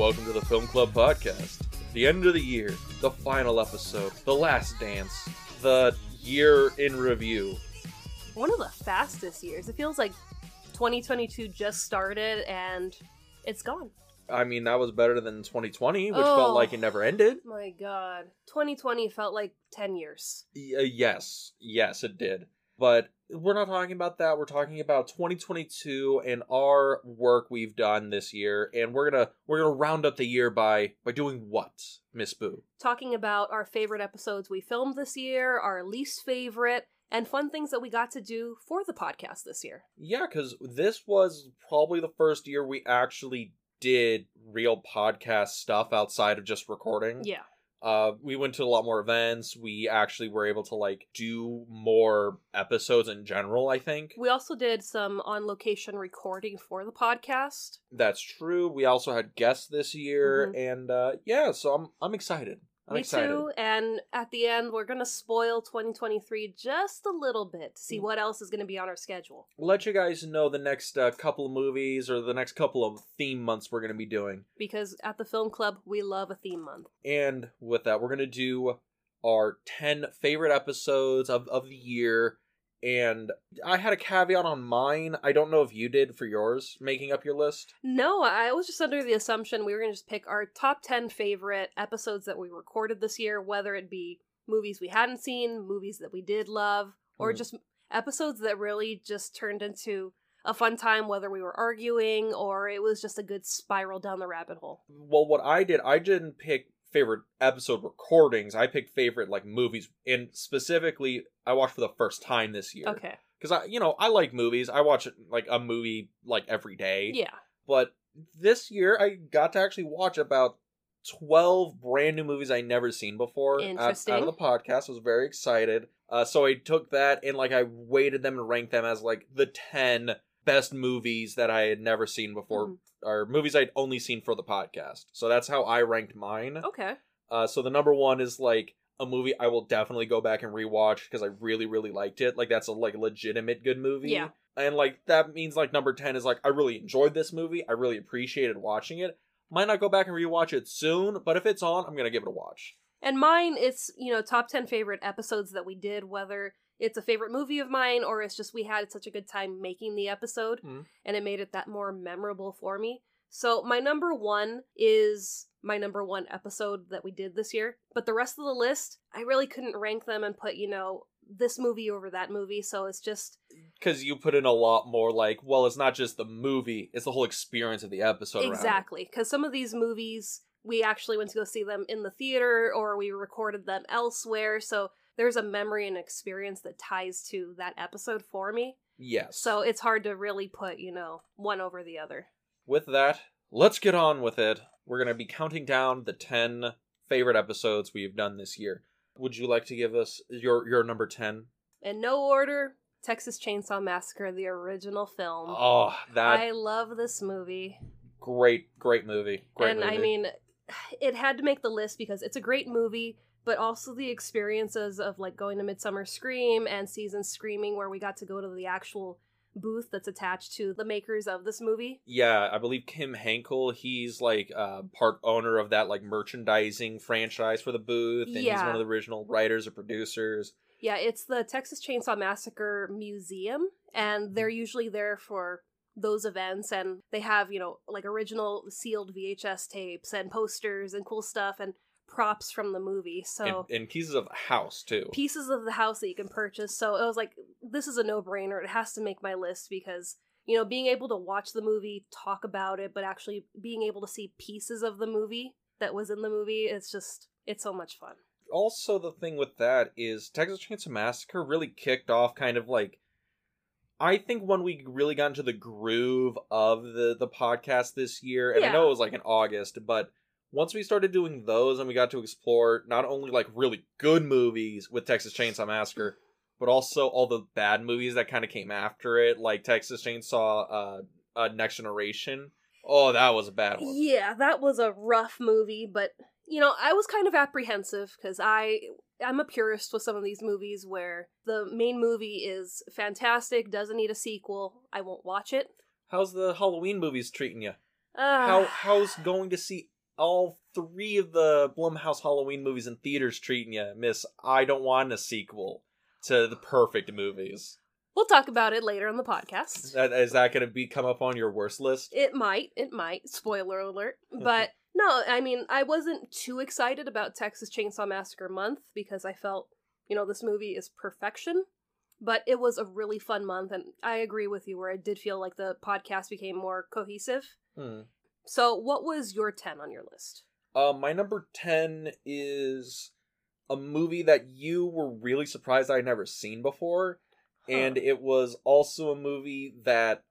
Welcome to the Film Club Podcast. The end of the year, the final episode, the last dance, the year in review. One of the fastest years. It feels like 2022 just started and it's gone. I mean, that was better than 2020, which Oh. felt like it never ended. My god. 2020 felt like 10 years. Y- uh, yes, yes, it did. But we're not talking about that. We're talking about 2022 and our work we've done this year, and we're gonna we're gonna round up the year by by doing what, Miss Boo? Talking about our favorite episodes we filmed this year, our least favorite, and fun things that we got to do for the podcast this year. Yeah, because this was probably the first year we actually did real podcast stuff outside of just recording. Yeah. Uh, we went to a lot more events. We actually were able to like do more episodes in general. I think We also did some on location recording for the podcast. that's true. We also had guests this year, and uh, yeah, so I'm I'm excited. I'm Me excited. too. And at the end, we're going to spoil 2023 just a little bit to see Mm. what else is going to be on our schedule. Let you guys know the next uh, couple of movies or the next couple of theme months we're going to be doing. Because at the film club, we love a theme month. And with that, we're going to do our 10 favorite episodes of, of the year. And I had a caveat on mine. I don't know if you did for yours, making up your list. No, I was just under the assumption we were going to just pick our top 10 favorite episodes that we recorded this year, whether it be movies we hadn't seen, movies that we did love, or Mhm. just episodes that really just turned into a fun time, whether we were arguing or it was just a good spiral down the rabbit hole. Well, what I did, I didn't pick favorite episode recordings. I picked favorite like movies, and specifically, I watched for the first time this year. Okay. Because I, you know, I like movies. I watch like a movie like every day. Yeah. But this year, I got to actually watch about 12 brand new movies I never seen before out- out, of the podcast. I was very excited. Uh, so I took that and like I weighted them and ranked them as like the 10 best movies that I had never seen before, Mhm. Or movies I'd only seen for the podcast. So that's how I ranked mine. Okay. Uh, so the number one is like a movie I will definitely go back and rewatch because I really, really liked it. Like that's a like legitimate good movie. Yeah. And like that means like number ten is like I really enjoyed this movie. I really appreciated watching it. Might not go back and rewatch it soon, but if it's on, I'm gonna give it a watch. And mine, it's, you know, top 10 favorite episodes that we did, whether it's a favorite movie of mine or it's just we had such a good time making the episode Mhm. and it made it that more memorable for me. So my number one is my number one episode that we did this year. But the rest of the list, I really couldn't rank them and put, you know, this movie over that movie. So it's just, Because you put in a lot more like, well, it's not just the movie; it's the whole experience of the episode. exactly. Because some of these movies, we actually went to go see them in the theater or we recorded them elsewhere. So there's a memory and experience that ties to that episode for me. Yes. So it's hard to really put, you know, one over the other. with that, let's get on with it. We're going to be counting down the 10 favorite episodes we've done this year. Would you like to give us your your number 10? In no order, Texas Chainsaw Massacre, the original film. Oh, that I love this movie. great great movie. Great and movie. I mean, it had to make the list because it's a great movie, but also the experiences of like going to Midsummer Scream and Season Screaming, where we got to go to the actual booth that's attached to the makers of this movie. yeah, I believe Kim Henkel, he's like uh, part owner of that like merchandising franchise for the booth and he's one of the original writers or producers. Yeah, it's the Texas Chainsaw Massacre Museum, and they're Mm-hmm. usually there for those events and they have, you know, like original sealed VHS tapes and posters and cool stuff and props from the movie. So and, and pieces of the house too. pieces of the house that you can purchase. So it was like this is a no-brainer. It has to make my list because you know, being able to watch the movie, talk about it, but actually being able to see pieces of the movie that was in the movie, it's just it's so much fun. also the thing with that is Texas Chainsaw Massacre really kicked off kind of like I think when we really got into the groove of the the podcast this year, and I know it was like in August, but once we started doing those and we got to explore not only like really good movies with Texas Chainsaw Massacre, but also all the bad movies that kind of came after it, like Texas Chainsaw uh, uh Next Generation. Oh, that was a bad one. Yeah, that was a rough movie, but you know, I was kind of apprehensive because I I'm a purist with some of these movies where the main movie is fantastic, doesn't need a sequel. I won't watch it. How's the Halloween movies treating you? Uh, how how's going to see all three of the Blumhouse Halloween movies in theaters treating you, Miss? I don't want a sequel to the perfect movies. We'll talk about it later on the podcast. That, is that going to be come up on your worst list? It might. It might. Spoiler alert. But no, I mean, I wasn't too excited about Texas Chainsaw Massacre month because I felt, you know, this movie is perfection. But it was a really fun month, and I agree with you where I did feel like the podcast became more cohesive. Hmm. So, what was your 10 on your list? Uh, my number 10 is a movie that you were really surprised I'd never seen before. Huh. And it was also a movie that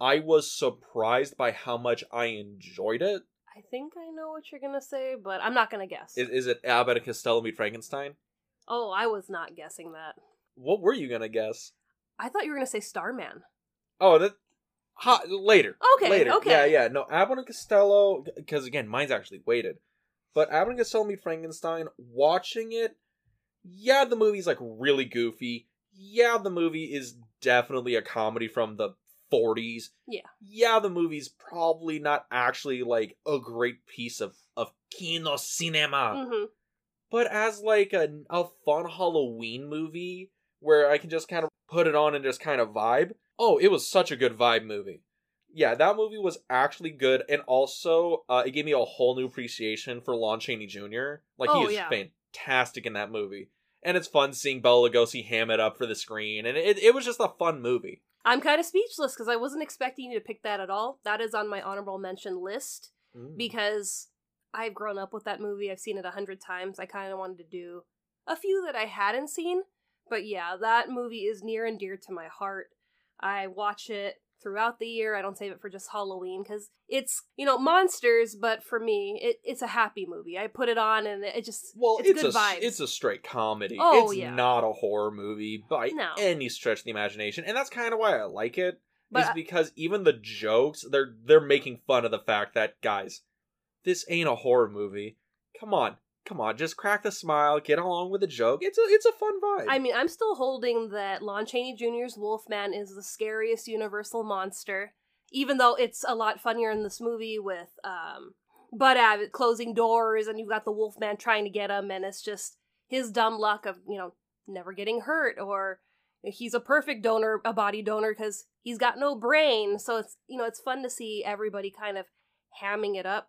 I was surprised by how much I enjoyed it. I think I know what you're gonna say, but I'm not gonna guess. Is, is it Abbott and Costello meet Frankenstein? oh, I was not guessing that. What were you gonna guess? I thought you were gonna say Starman. Oh, that ha, later. Okay, later. okay. Yeah, yeah. No, Abbott and Costello, because again, mine's actually weighted. But Abbott and Costello meet Frankenstein. Watching it, yeah, the movie's like really goofy. Yeah, the movie is definitely a comedy from the 40s. Yeah. Yeah, the movie's probably not actually like a great piece of of kino cinema. hmm But as like a a fun Halloween movie where I can just kind of put it on and just kind of vibe. Oh, it was such a good vibe movie. Yeah, that movie was actually good, and also uh, it gave me a whole new appreciation for Lon Chaney Jr. Like Oh, he is yeah. fantastic in that movie, and it's fun seeing Bela Lugosi ham it up for the screen, and it it was just a fun movie. I'm kind of speechless because I wasn't expecting you to pick that at all. That is on my honorable mention list Mm. because I've grown up with that movie. I've seen it a hundred times. I kind of wanted to do a few that I hadn't seen. But yeah, that movie is near and dear to my heart. I watch it throughout the year. I don't save it for just Halloween because it's, you know, monsters, but for me, it, it's a happy movie. I put it on and it just, Well, it's, it's, good a vibes. it's a straight comedy. Oh, it's yeah. not a horror movie by No. any stretch of the imagination, and that's kind of why I like it. Is But I- because even the jokes they're they're making fun of the fact that guys, this ain't a horror movie. Come on, come on, just crack the smile, get along with the joke. It's a it's a fun vibe. I mean, I'm still holding that Lon Chaney Jr.'s Wolfman is the scariest universal monster, even though it's a lot funnier in this movie with um, Bud Abbott closing doors and you've got the Wolfman trying to get him, and it's just his dumb luck of, you know, never getting hurt, or he's a perfect donor, a body donor, because he's got no brain. So it's, you know, it's fun to see everybody kind of hamming it up.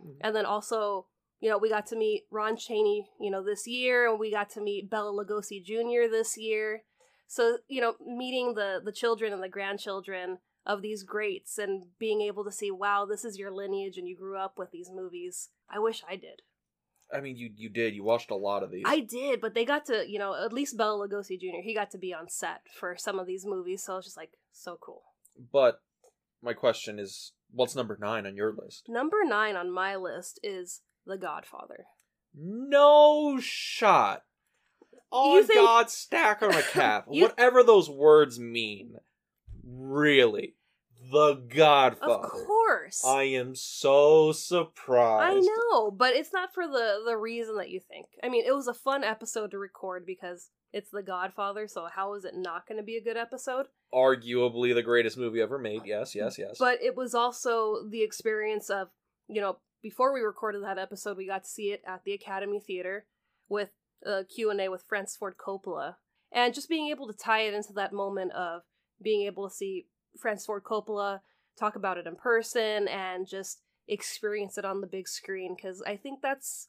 Mhm. And then also, you know, we got to meet Ron Chaney, you know, this year, and we got to meet Bela Lugosi Jr. this year. So, you know, meeting the the children and the grandchildren of these greats and being able to see, wow, this is your lineage and you grew up with these movies. I wish I did. I mean, you you did you watched a lot of these. I did, but they got to, you know, at least Bela Lugosi Jr. He got to be on set for some of these movies, so it's just like so cool. But my question is, what's number nine on your list? Number nine on my list is The Godfather. No shot. On think- God's stack on a cap. You- Whatever those words mean. Really. The Godfather. Of course. I am so surprised. I know, but it's not for the the reason that you think. I mean, it was a fun episode to record because it's The Godfather, so how is it not going to be a good episode? Arguably the greatest movie ever made. Yes, yes, yes. But it was also the experience of, you know, before we recorded that episode, we got to see it at the Academy Theater with uh, a Q&A with Francis Ford Coppola. And just being able to tie it into that moment of being able to see Francis Ford Coppola talk about it in person and just experience it on the big screen because I think that's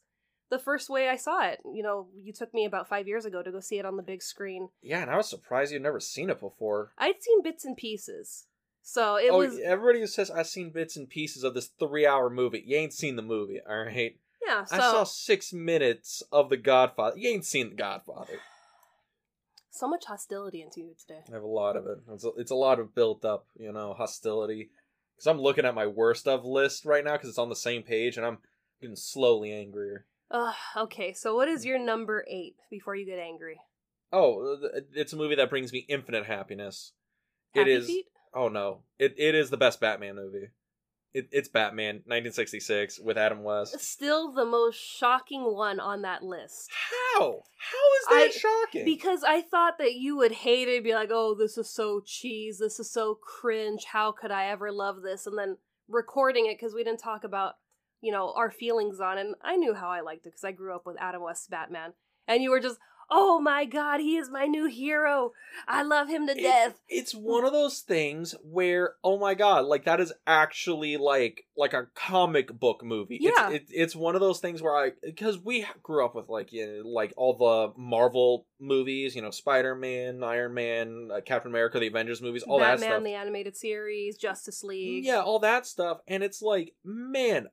the first way I saw it. You know, you took me about five years ago to go see it on the big screen. yeah, and I was surprised you'd never seen it before. I'd seen bits and pieces. So it oh, was everybody who says I've seen bits and pieces of this three-hour movie, you ain't seen the movie, all right? yeah, so I saw six minutes of The Godfather. You ain't seen The Godfather. so much hostility into you today. I have a lot of it. It's a, it's a lot of built up, you know, hostility. Because I'm looking at my worst of list right now because it's on the same page, and I'm getting slowly angrier. Ugh, okay, so what is your number eight before you get angry? Oh, it's a movie that brings me infinite happiness. Happy it is. Feet? Oh no, it it is the best Batman movie. It, it's Batman, 1966, with Adam West. Still the most shocking one on that list. How? How is that I- shocking? Because I thought that you would hate it, be like, oh, this is so cheese, this is so cringe, how could I ever love this? And then recording it because we didn't talk about you know our feelings on it. And I knew how I liked it because I grew up with Adam West's Batman, and you were just oh my god, he is my new hero. I love him to It- death. it's one of those things where oh my god, like that is actually like like a comic book movie. Yeah. It's it, it's one of those things where I because we grew up with like you know, like all the Marvel movies, you know, Spider Man, Iron Man, uh, Captain America, the Avengers movies, all that stuff. the animated series, Justice League. Yeah, all that stuff, and it's like, man,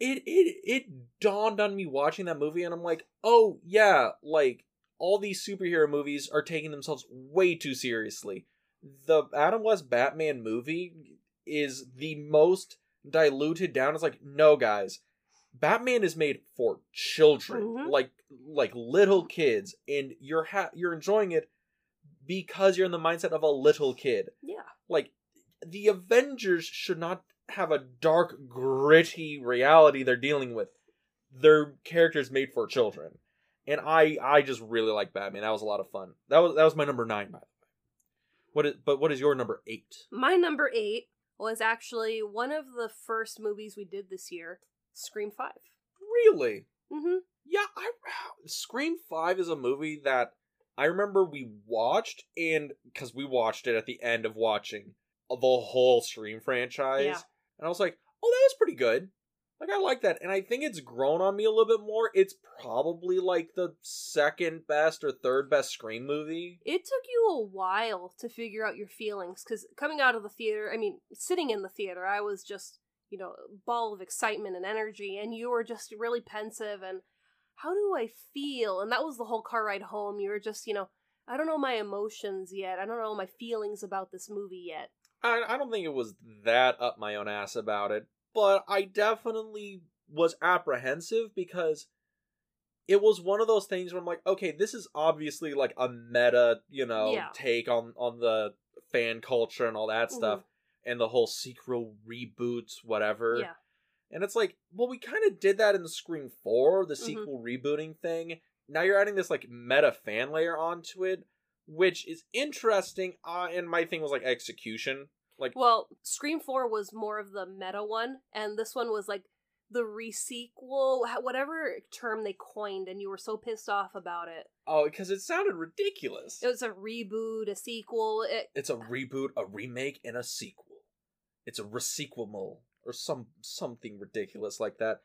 it it it dawned on me watching that movie, and I'm like, oh yeah, like all these superhero movies are taking themselves way too seriously. The Adam West Batman movie is the most diluted down. It's like, no, guys, Batman is made for children, Mhm. like like little kids, and you're ha- you're enjoying it because you're in the mindset of a little kid Yeah. like the Avengers should not have a dark, gritty reality they're dealing with. They're characters made for children, and I I just really like Batman. That was a lot of fun. That was that was my number nine, by the way. What is but what is your number eight? My number eight was actually one of the first movies we did this year, Scream 5. Really? Mm-hmm. Yeah, I Scream Five is a movie that I remember we watched, and because we watched it at the end of watching the whole Scream franchise, Yeah. And I was like, "Oh, that was pretty good." Like I like that, and I think it's grown on me a little bit more. It's probably like the second best or third best Scream movie. It took you a while to figure out your feelings because coming out of the theater, I mean, sitting in the theater, I was just, you know, ball of excitement and energy, and you were just really pensive and how do I feel? And that was the whole car ride home. You were just, you know, I don't know my emotions yet. I don't know my feelings about this movie yet. I, I don't think it was that up my own ass about it, but I definitely was apprehensive because it was one of those things where I'm like, okay, this is obviously like a meta, you know, Yeah. take on on the fan culture and all that stuff, and the whole sequel reboots, whatever. Yeah. And it's like, well, we kind of did that in Scream 4, the Mhm. sequel rebooting thing. Now you're adding this like meta fan layer onto it, which is interesting. Uh, and my thing was like execution. Like, Well, Scream 4 was more of the meta one, and this one was like the resequel, wha- whatever term they coined, and you were so pissed off about it. oh, because it sounded ridiculous. It was a reboot, a sequel. It, It's a reboot, a remake, and a sequel. It's a resequel or some something ridiculous like that.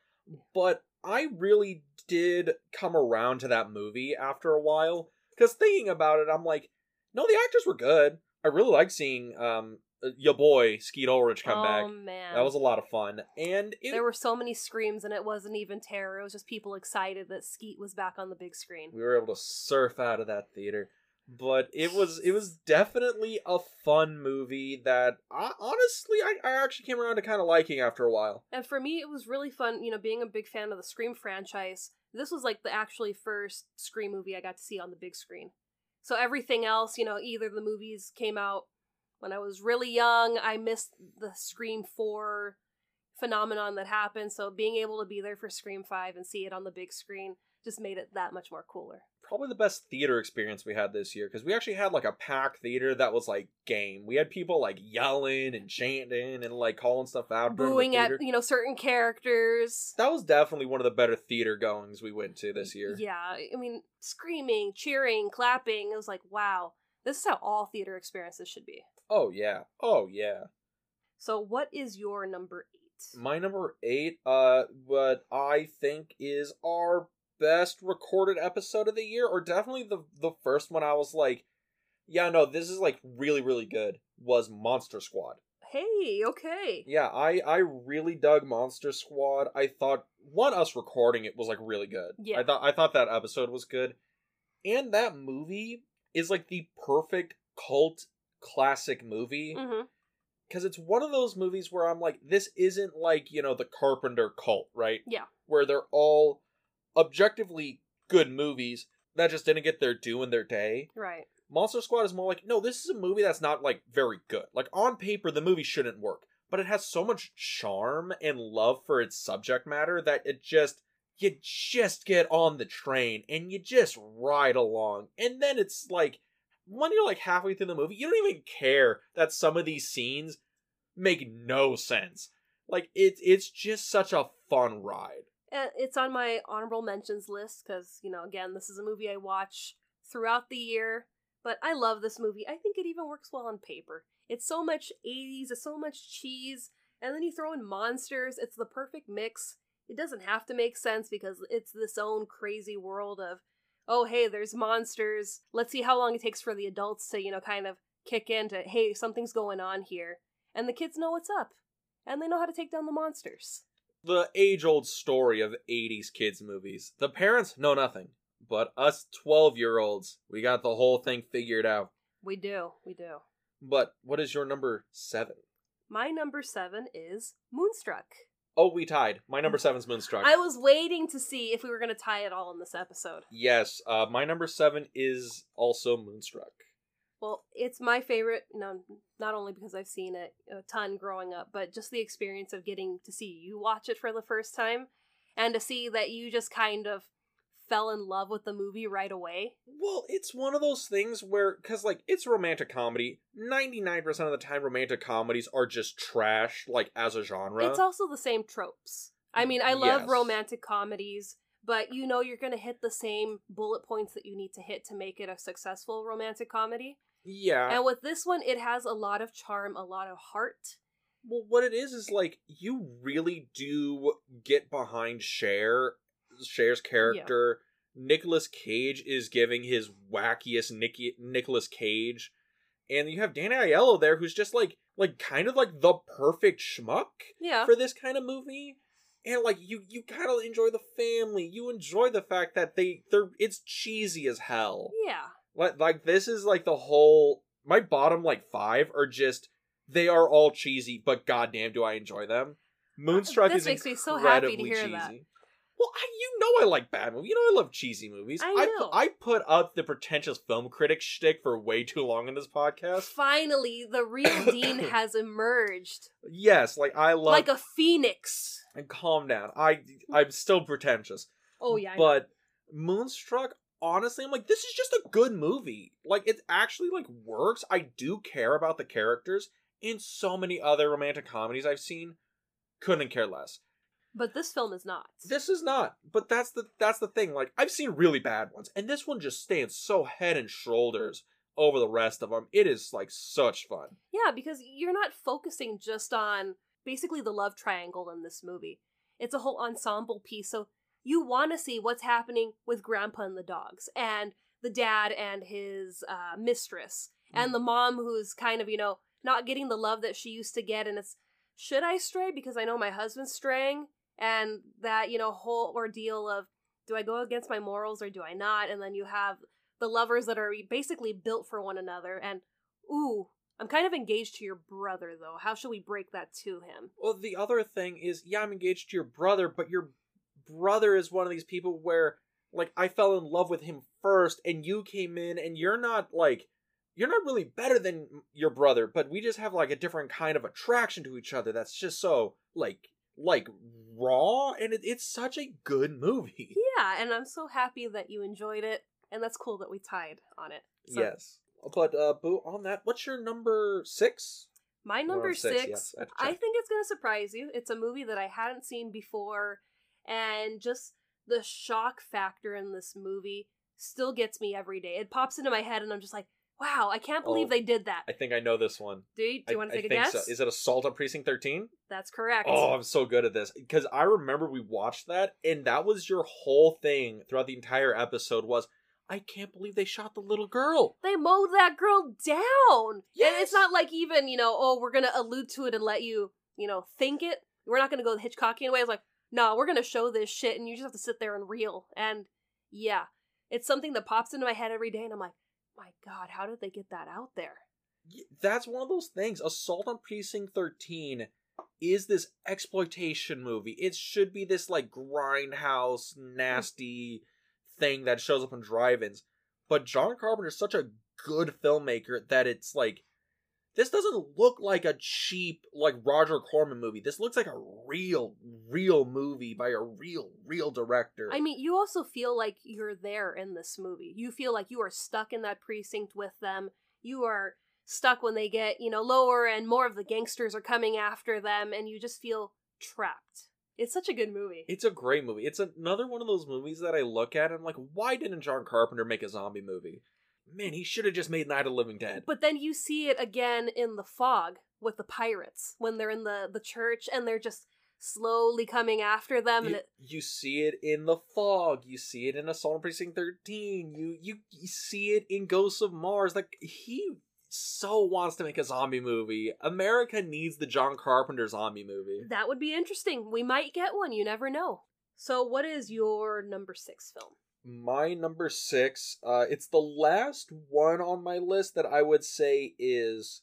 But I really did come around to that movie after a while because thinking about it, I'm like, no, the actors were good. I really like seeing um your boy Skeet Ulrich come oh back. man, That was a lot of fun, and it, there were so many screams, and it wasn't even terror. It was just people excited that Skeet was back on the big screen. we were able to surf out of that theater but it was it was definitely a fun movie that I, honestly I, I actually came around to kind of liking after a while And for me, it was really fun. You know, being a big fan of the Scream franchise. This was like the actually first Scream movie I got to see on the big screen. So everything else, you know, either the movies came out when I was really young. I missed the Scream 4 phenomenon that happened. So being able to be there for Scream 5 and see it on the big screen just made it that much more cooler. probably the best theater experience we had this year because we actually had like a packed theater that was like game we had people like yelling and chanting and like calling stuff out during the Booing at, you know, certain characters. that was definitely one of the better theater goings we went to this year Yeah, I mean, screaming, cheering, clapping. It was like, wow, this is how all theater experiences should be. Oh yeah oh yeah So, what is your number eight? My number eight, uh, what I think is our best recorded episode of the year, or definitely the the first one. I was like, yeah, no, this is like really really good. Was Monster Squad? Hey, okay. Yeah, I I really dug Monster Squad. I thought one us recording it was like really good. Yeah. I thought I thought that episode was good, and that movie is like the perfect cult classic movie hmm because it's one of those movies where I'm like, this isn't like you know the Carpenter cult, right? Yeah. Where they're all objectively good movies that just didn't get their due in their day. Right. Monster Squad is more like, no, this is a movie that's not like very good. Like on paper, the movie shouldn't work, but it has so much charm and love for its subject matter that it just you just get on the train and you just ride along. And then it's like when you're like halfway through the movie, you don't even care that some of these scenes make no sense. Like it's it's just such a fun ride. Eh, it's on my honorable mentions list because, you know, again, this is a movie I watch throughout the year. But I love this movie. I think it even works well on paper. It's so much 80s, it's so much cheese, and then you throw in monsters. It's the perfect mix. It doesn't have to make sense because it's this own crazy world of, oh, hey, there's monsters. Let's see how long it takes for the adults to, you know, kind of kick into, hey, something's going on here. And the kids know what's up, and they know how to take down the monsters the age old story of 80s kids movies. The parents know nothing, but us 12 year olds, we got the whole thing figured out. We do, we do. But what is your number seven? My number seven is Moonstruck. Oh, we tied. My number seven's Moonstruck. I was waiting to see if we were going to tie it all in this episode. Yes, uh, my number seven is also Moonstruck. Well, it's my favorite, no, not only because I've seen it a ton growing up, but just the experience of getting to see you watch it for the first time and to see that you just kind of fell in love with the movie right away. Well, it's one of those things where, because, like, it's romantic comedy. 99% of the time, romantic comedies are just trash, like, as a genre. It's also the same tropes. I mean, I love Yes. romantic comedies, but you know you're going to hit the same bullet points that you need to hit to make it a successful romantic comedy. yeah. And with this one, it has a lot of charm, a lot of heart. Well, what it is is like you really do get behind Cher, Cher's character. Nicolas Cage is giving his wackiest Nicky Nicolas Cage, and you have Danny Aiello there, who's just like like kind of like the perfect schmuck Yeah. for this kind of movie. And like you, you kind of enjoy the family. You enjoy the fact that they they're it's cheesy as hell. Yeah. Like like this is like the whole my bottom like five are just they are all cheesy, but goddamn do I enjoy them. Uh, Moonstruck This is makes me so happy to incredibly hear cheesy. that. Well, I, you know I like bad movies. You know I love cheesy movies. I know. I put up the pretentious film critic shtick for way too long in this podcast. Finally, the real Dean has emerged Yes, like I love. like a phoenix. and calm down. I I'm still pretentious. Oh yeah. But Moonstruck, honestly, I'm like, this is just a good movie. Like, it actually like works. I do care about the characters. In so many other romantic comedies I've seen, couldn't care less. But this film is not. This is not. But that's the that's the thing. Like, I've seen really bad ones, and this one just stands so head and shoulders over the rest of them. It is like such fun. Yeah, because you're not focusing just on basically the love triangle in this movie. It's a whole ensemble piece. So you want to see what's happening with Grandpa and the dogs, and the dad and his uh, mistress, and the mom who's kind of, you know, not getting the love that she used to get. And it's, should I stray? Because I know my husband's straying. And that, you know, whole ordeal of, do I go against my morals or do I not? And then you have the lovers that are basically built for one another. And, ooh, I'm kind of engaged to your brother, though. How should we break that to him? Well, the other thing is, yeah, I'm engaged to your brother, but your brother is one of these people where, like, I fell in love with him first, and you came in, and you're not, like, you're not really better than your brother, but we just have, like, a different kind of attraction to each other that's just so, like, like, raw, and it, it's such a good movie. Yeah, and I'm so happy that you enjoyed it, and that's cool that we tied on it. So yes. But, uh, Boo, on that, what's your number six? My number six, six, yes, I I think it's going to surprise you. It's a movie that I hadn't seen before, and just the shock factor in this movie still gets me every day. It pops into my head, and I'm just like, wow, I can't believe Oh, they did that. I think I know this one. Do you, do you I- want to take a think guess? So. Is it Assault on Precinct 13? That's correct. Oh, I'm so good at this because I remember we watched that, and that was your whole thing throughout the entire episode. Was I can't believe they shot the little girl. they mowed that girl down. And it's not like even, you know, oh, we're going to allude to it and let you, you know, think it. We're not going to go the Hitchcockian way. It's like, no, we're going to show this shit and you just have to sit there and reel. And yeah, it's something that pops into my head every day and I'm like, my God, how did they get that out there? That's one of those things. Assault on Precinct 13 is this exploitation movie. It should be this like grindhouse, nasty thing that shows up in drive-ins. But John Carpenter is such a good filmmaker that it's like this doesn't look like a cheap like Roger Corman movie. This looks like a real, real movie by a real, real director. I mean, you also feel like you're there in this movie. You feel like you are stuck in that precinct with them. You are stuck when they get, you know, lower and more of the gangsters are coming after them and you just feel Trapped. It's such a good movie. It's a great movie. It's another one of those movies that I look at and I'm like, why didn't John Carpenter make a zombie movie? Man, he should have just made Night of the Living Dead. But then you see it again in the fog with the pirates when they're in the the church and they're just slowly coming after them and you, it, you see it in the fog. You see it in Assault on Precinct Thirteen. You, you you see it in Ghosts of Mars. Like he so wants to make a zombie movie. America needs the John Carpenter zombie movie. that would be interesting. We might get one, you never know. So what is your number 6 film? My number six. Uh, it's the last one on my list that I would say is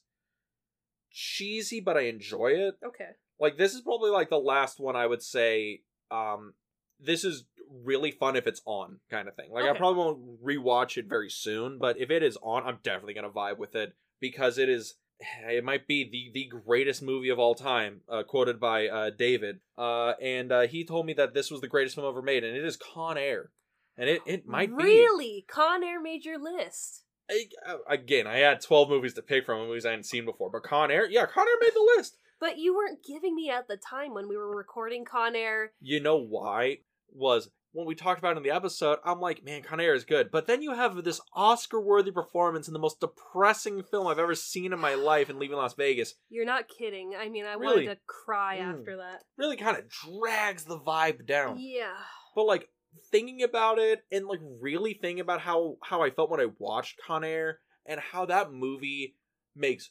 cheesy, but I enjoy it. Okay. like this is probably like the last one I would say um this is really fun if it's on kind of thing. Like I probably won't rewatch it very soon, but if it is on, I'm definitely going to vibe with it because it is it might be the the greatest movie of all time, uh, quoted by uh, David. Uh, and uh, he told me that this was the greatest film ever made, and it is Con Air, and it it might be Really? Con Air made your list. I- uh, again. I had twelve movies to pick from, movies I hadn't seen before, but Con Air, yeah, Con Air made the list. But you weren't giving me at the time when we were recording Con Air. you know why was when we talked about in the episode i'm like man con air is good but then you have this oscar worthy performance in the most depressing film i've ever seen in my life in leaving las vegas You're not kidding. I mean, I Really? wanted to cry Mm. after that. really kind of drags the vibe down Yeah. but like thinking about it and like really thinking about how how i felt when i watched con air and how that movie makes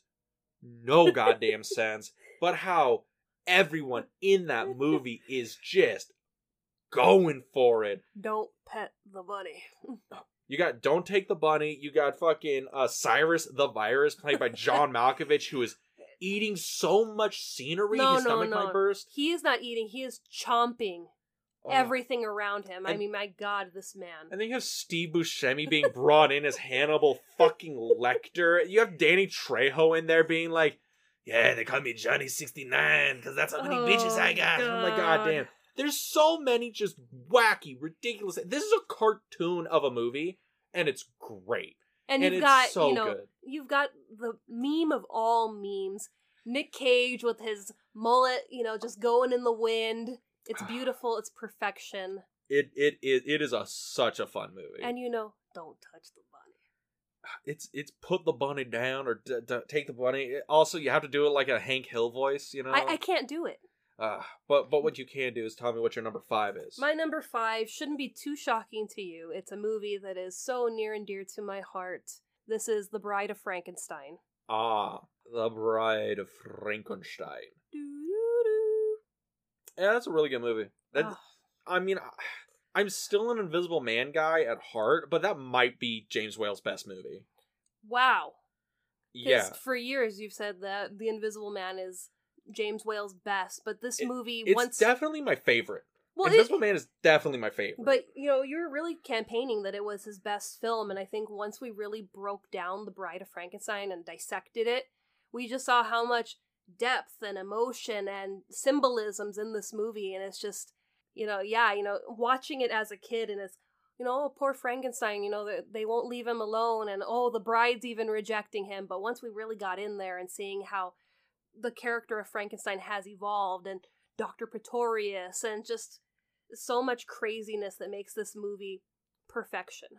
no goddamn sense but how everyone in that movie is just going for it Don't pet the bunny. You got Don't Take the Bunny. You got fucking uh, Cyrus the Virus, played by John Malkovich, who is eating so much scenery No, his no, stomach no. might burst. He is not eating, he is chomping Oh. everything around him. I mean, my god, this man. And then you have Steve Buscemi being brought in as Hannibal fucking Lecter. You have Danny Trejo in there being like, "Yeah, they call me Johnny sixty nine because that's how many bitches I Oh, got." I'm like, God. God damn. There's so many just wacky, ridiculous. This is a cartoon of a movie, and it's great. and and you've it's got, so you know, good. you've got the meme of all memes. Nick Cage with his mullet, you know, just going in the wind. It's beautiful. It's perfection. It it it, it is a such a fun movie. And you know, don't touch the bunny. it's it's put the bunny down or d- d- take the bunny. Also, you have to do it like a Hank Hill voice, you know. I, I can't do it. Uh, but but what you can do is tell me what your number five is. My number five shouldn't be too shocking to you. It's a movie that is so near and dear to my heart. This is The Bride of Frankenstein. ah, The Bride of Frankenstein. Yeah, that's a really good movie. That Ah. I mean, I- I'm still an Invisible Man guy at heart, but that might be James Whale's best movie. Wow. Yeah, For years, you've said that The Invisible Man is James Whale's best, but this It- movie it's once. definitely my favorite. well, it, Invisible Man is definitely my favorite. but you know, you were really campaigning that it was his best film, and I think once we really broke down The Bride of Frankenstein and dissected it, we just saw how much depth and emotion and symbolisms in this movie, and it's just, you know, yeah, you know, watching it as a kid, and it's. You know, oh, poor Frankenstein, you know, they, they won't leave him alone, and oh, the bride's even rejecting him. But once we really got in there and seeing how the character of Frankenstein has evolved, and Dr. Pretorius, and just so much craziness that makes this movie perfection.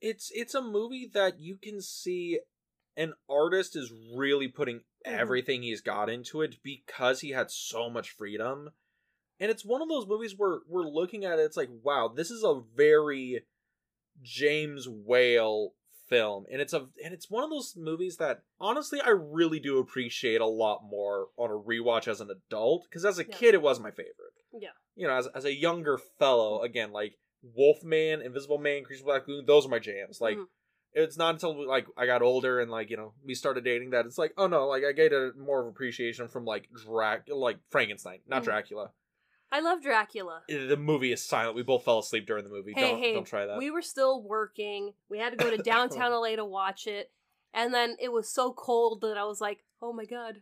it's it's a movie that you can see an artist is really putting Mhm. everything he's got into it because he had so much freedom and it's one of those movies where we're looking at it it's like wow this is a very james whale film and it's a and it's one of those movies that honestly i really do appreciate a lot more on a rewatch as an adult because as a Yeah. kid it was my favorite Yeah. you know as, as a younger fellow again like wolfman invisible man creature black lagoon those are my jams like Mhm. it's not until like I got older and like you know we started dating that it's like oh no like I get a more of appreciation from like Drac like Frankenstein not Mhm. Dracula I love Dracula. Eh, the movie is silent we both fell asleep during the movie Hey, don't hey, don't try that We were still working. We had to go to downtown LA to watch it. And then it was so cold that I was like, oh my god,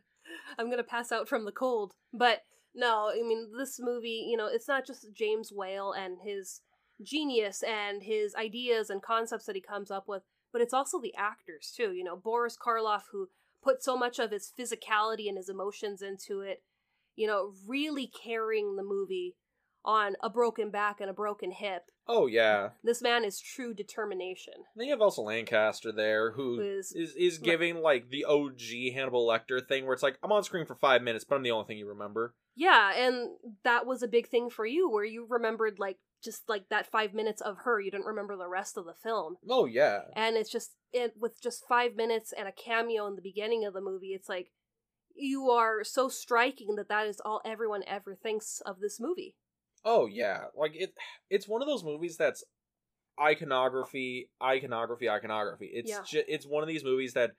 I'm going to pass out from the cold. But no, I mean, this movie, you know, it's not just James Whale and his genius and his ideas and concepts that he comes up with, but it's also the actors too. You know, Boris Karloff, who put so much of his physicality and his emotions into it. You know, really carrying the movie on a broken back and a broken hip. Oh yeah. This man is true determination. Then you have Elsa Lanchester there, who Who is is is giving like the OG Hannibal Lecter thing, where it's like I'm on screen for five minutes, but I'm the only thing you remember. Yeah, and that was a big thing for you where you remembered like just like that 5 minutes of her, you didn't remember the rest of the film. Oh yeah. And it's just it with just 5 minutes and a cameo in the beginning of the movie, it's like you are so striking that that is all everyone ever thinks of this movie. Oh yeah. Like it. It's one of those movies that's iconography, iconography, iconography. It's Yeah. ju- it's one of these movies that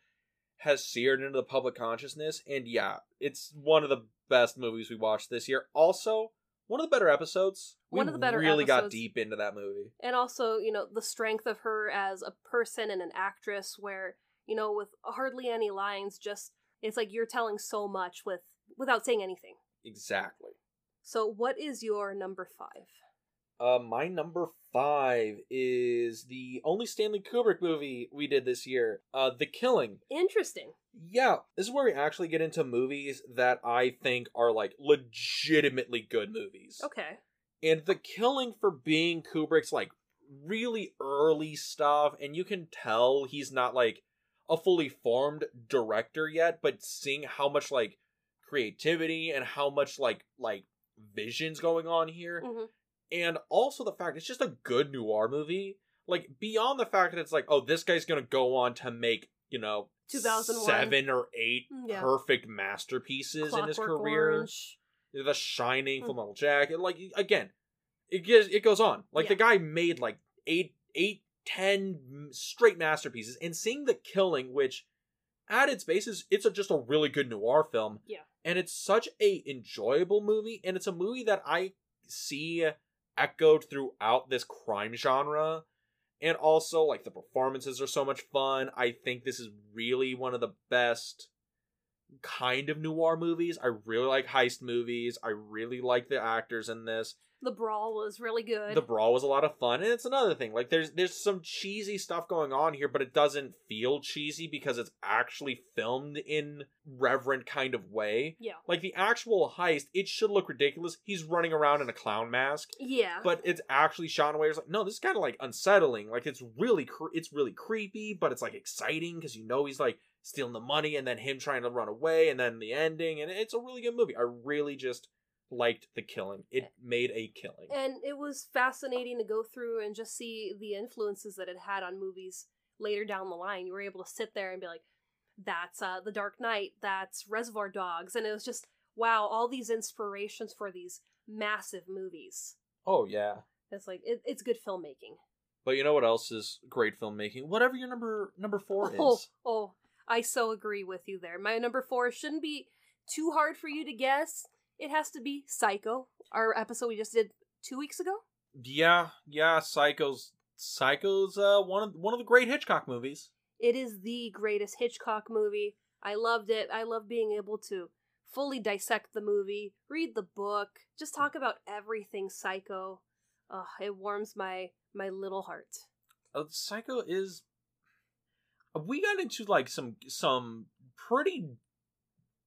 has seared into the public consciousness, and yeah, it's one of the best movies we watched this year. Also, one of the better episodes. We One of the better really got deep into that movie. and also you know the strength of her as a person and an actress where you know with hardly any lines just it's like you're telling so much with without saying anything Exactly. so what is your number five Uh, my number five is the only Stanley Kubrick movie we did this year, uh, The Killing. interesting Yeah, this is where we actually get into movies that I think are like legitimately good movies. okay And The Killing for being Kubrick's like really early stuff, and you can tell he's not like a fully formed director yet, but seeing how much like creativity and how much like like visions going on here hmm and also the fact it's just a good noir movie like beyond the fact that it's like oh this guy's gonna go on to make you know 2001. seven or eight Mm, Yeah. perfect masterpieces in his Clockwork career Orange. the shining Mm. full metal jacket like again it gets it goes on like the guy made like eight eight ten straight masterpieces and seeing the killing which at its basis it's a, just a really good noir film. Yeah. and it's such a enjoyable movie and it's a movie that i see echoed throughout this crime genre. And also like the performances are so much fun. I think this is really one of the best kind of noir movies. I really like heist movies. I really like the actors in this. The brawl was really good. the brawl was a lot of fun and it's another thing. Like there's there's some cheesy stuff going on here but it doesn't feel cheesy because it's actually filmed in reverent kind of way. Yeah. like the actual heist it should look ridiculous. He's running around in a clown mask. Yeah. but it's actually shot in a way it's like no this is kind of like unsettling. Like it's really cre- it's really creepy but it's like exciting because you know he's like stealing the money and then him trying to run away and then the ending and it's a really good movie i really just liked the killing it made a killing and it was fascinating to go through and just see the influences that it had on movies later down the line. You were able to sit there and be like, that's uh, The Dark Knight, that's Reservoir Dogs. And it was just, wow, all these inspirations for these massive movies. oh yeah It's like, it, it's good filmmaking. but you know what else is great filmmaking whatever your number number four Oh, is oh, I so agree with you there. My number four shouldn't be too hard for you to guess. It has to be Psycho, our episode we just did two weeks ago. yeah yeah psycho's psycho's uh one of one of the great hitchcock movies It is the greatest Hitchcock movie. I loved it. I love being able to fully dissect the movie, read the book, just talk about everything Psycho. Ugh, it warms my my little heart. uh, Psycho is. We got into like some some pretty,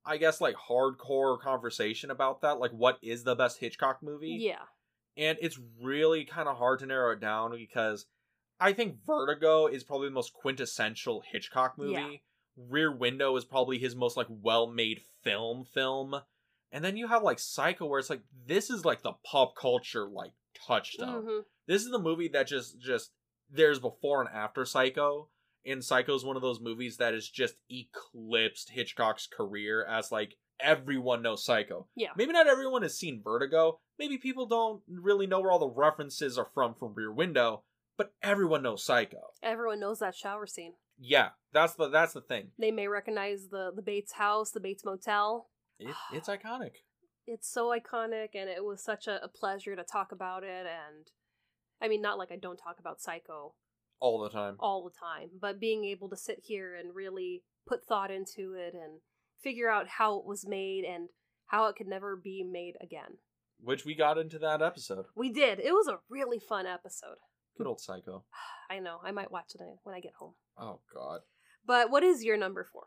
I guess, like hardcore conversation about that. Like, what is the best Hitchcock movie? Yeah. and it's really kind of hard to narrow it down because I think Vertigo is probably the most quintessential Hitchcock movie. Yeah. Rear Window is probably his most like well-made film film. And then you have like Psycho where it's like this is like the pop culture like touchstone. hmm This is the movie that just just there's before and after Psycho. And Psycho is one of those movies that has just eclipsed Hitchcock's career as like everyone knows Psycho. Yeah. Maybe not everyone has seen Vertigo. Maybe people don't really know where all the references are from from Rear Window, but everyone knows Psycho. Everyone knows that shower scene. Yeah, that's the that's the thing. They may recognize the the Bates house, the Bates motel. It, it's iconic. It's so iconic, and it was such a, a pleasure to talk about it. And I mean, not like I don't talk about Psycho All the time. all the time, but being able to sit here and really put thought into it and figure out how it was made and how it could never be made again. Which we got into that episode. We did. It was a really fun episode. Good old Psycho. I know. I might watch it when I get home. Oh god. But what is your number four?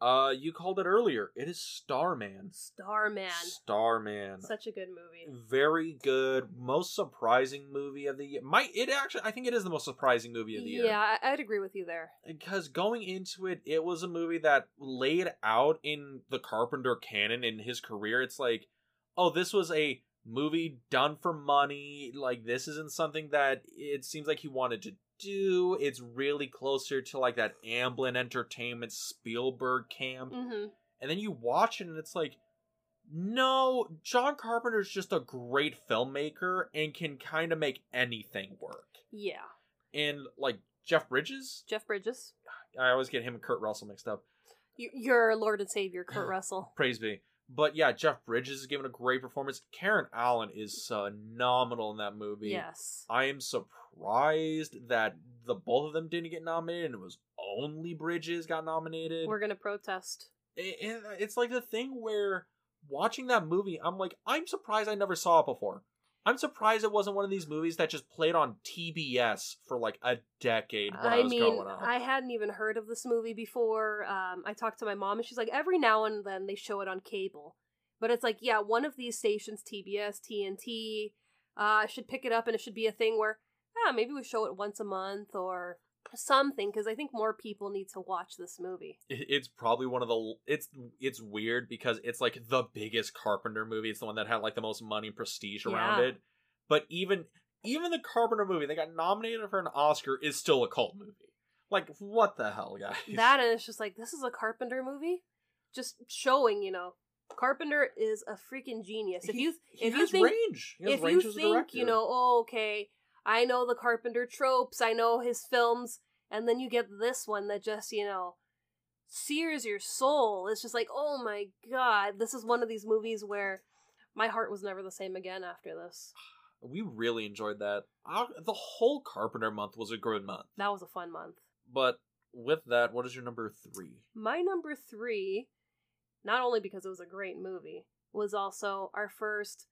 Uh, you called it earlier. It is Starman. Starman. Starman. Such a good movie. Very good. Most surprising movie of the year. Might it actually? I think it is the most surprising movie of the year. Yeah, I- I'd agree with you there. because going into it, it was a movie that laid out in the Carpenter canon in his career. It's like, oh, this was a movie done for money. Like this isn't something that it seems like he wanted to do. It's really closer to like that Amblin Entertainment Spielberg camp. hmm And then you watch it and it's like, no, John Carpenter's just a great filmmaker and can kind of make anything work. Yeah. And like Jeff Bridges, Jeff Bridges. I always get him and Kurt Russell mixed up. Y- Your Lord and Savior, Kurt Russell. Praise be. But yeah, Jeff Bridges is giving a great performance. Karen Allen is phenomenal in that movie. Yes. I am surprised that the both of them didn't get nominated and it was only Bridges got nominated. We're gonna protest. I- I- uh, it's like the thing where watching that movie, I'm like, I'm surprised I never saw it before. I'm surprised it wasn't one of these movies that just played on TBS for like a decade when I, I was mean. I hadn't even heard of this movie before. Um, I talked to my mom, and she's like, every now and then they show it on cable, but it's like, yeah, one of these stations, TBS, TNT, uh, should pick it up, and it should be a thing where, yeah, maybe we show it once a month or something, because I think more people need to watch this movie. It's probably one of the it's it's weird because it's like the biggest Carpenter movie. It's the one that had like the most money and prestige around Yeah. it. But even even the Carpenter movie that got nominated for an Oscar is still a cult movie. Like what the hell, guys? That and it's just like this is a Carpenter movie, just showing you know Carpenter is a freaking genius. If you he if you think range, He has if range you think director. you know oh okay I know the Carpenter tropes, I know his films, and then you get this one that just you know sears your soul. It's just like oh my god, this is one of these movies where my heart was never the same again after this. we really enjoyed that. Uh, the whole Carpenter month was a good month. That was a fun month. But with that, what is your number three? My number three, not only because it was a great movie, was also our first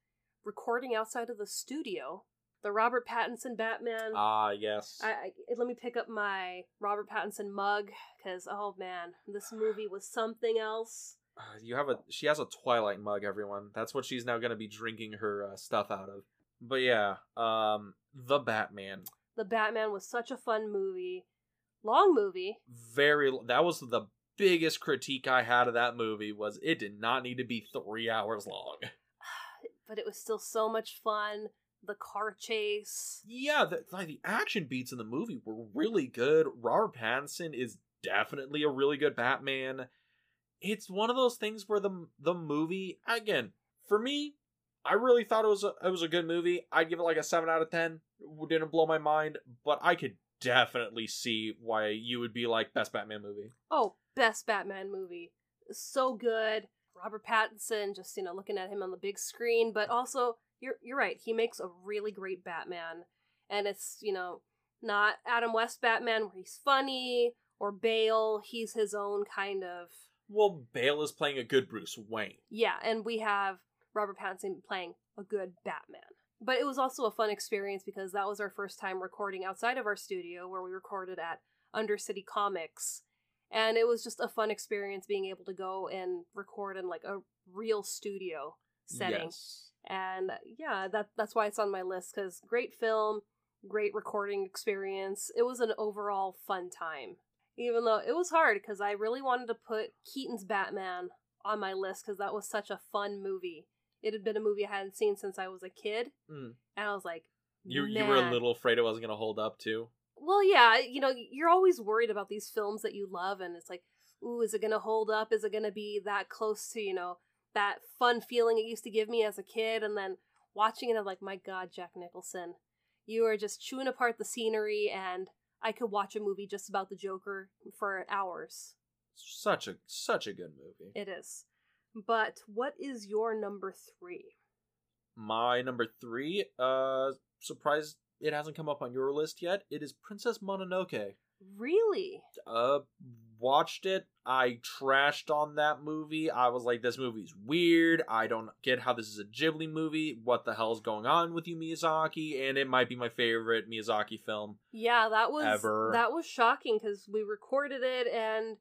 recording outside of the studio. The Robert Pattinson Batman. Ah, yes. I, I let me pick up my Robert Pattinson mug because oh man, this movie was something else. Uh, you have a she has a Twilight mug, everyone. That's what she's now going to be drinking her uh, stuff out of. But yeah, um, the Batman, The Batman was such a fun movie, long movie. very. That was the biggest critique I had of that movie was it did not need to be three hours long. but it was still so much fun. The car chase. Yeah, the, like the action beats in the movie were really good. Robert Pattinson is definitely a really good Batman. It's one of those things where the the movie again for me, I really thought it was a, it was a good movie. I'd give it like a seven out of ten. It didn't blow my mind, but I could definitely see why you would be like best Batman movie. Oh, best Batman movie. So good. Robert Pattinson, just you know, looking at him on the big screen, but also you're you're right. He makes a really great Batman, and it's you know not Adam West Batman where he's funny or Bale. He's his own kind of Well, Bale is playing a good Bruce Wayne. yeah, and we have Robert Pattinson playing a good Batman. But it was also a fun experience because that was our first time recording outside of our studio where we recorded at Undercity Comics. And it was just a fun experience being able to go and record in like a real studio setting. Yes. And yeah, that that's why it's on my list cuz great film, great recording experience. It was an overall fun time. Even though it was hard cuz I really wanted to put Keaton's Batman on my list cuz that was such a fun movie. It had been a movie I hadn't seen since I was a kid, Mm. and I was like, You you were a little afraid it wasn't going to hold up too. Well, yeah, you know, you're always worried about these films that you love, and it's like, ooh, is it gonna hold up? Is it gonna be that close to, you know, that fun feeling it used to give me as a kid? And then watching it, I'm like, my God, Jack Nicholson, you are just chewing apart the scenery, and I could watch a movie just about the Joker for hours. Such a such a good movie. It is. But what is your number three? My number three, uh, surprised it hasn't come up on your list yet. It is Princess Mononoke. Really? Uh, watched it. I trashed on that movie. I was like, this movie's weird. I don't get how this is a Ghibli movie. What the hell's going on with you, Miyazaki? And it might be my favorite Miyazaki film. Yeah, that was Ever. that was shocking because we recorded it and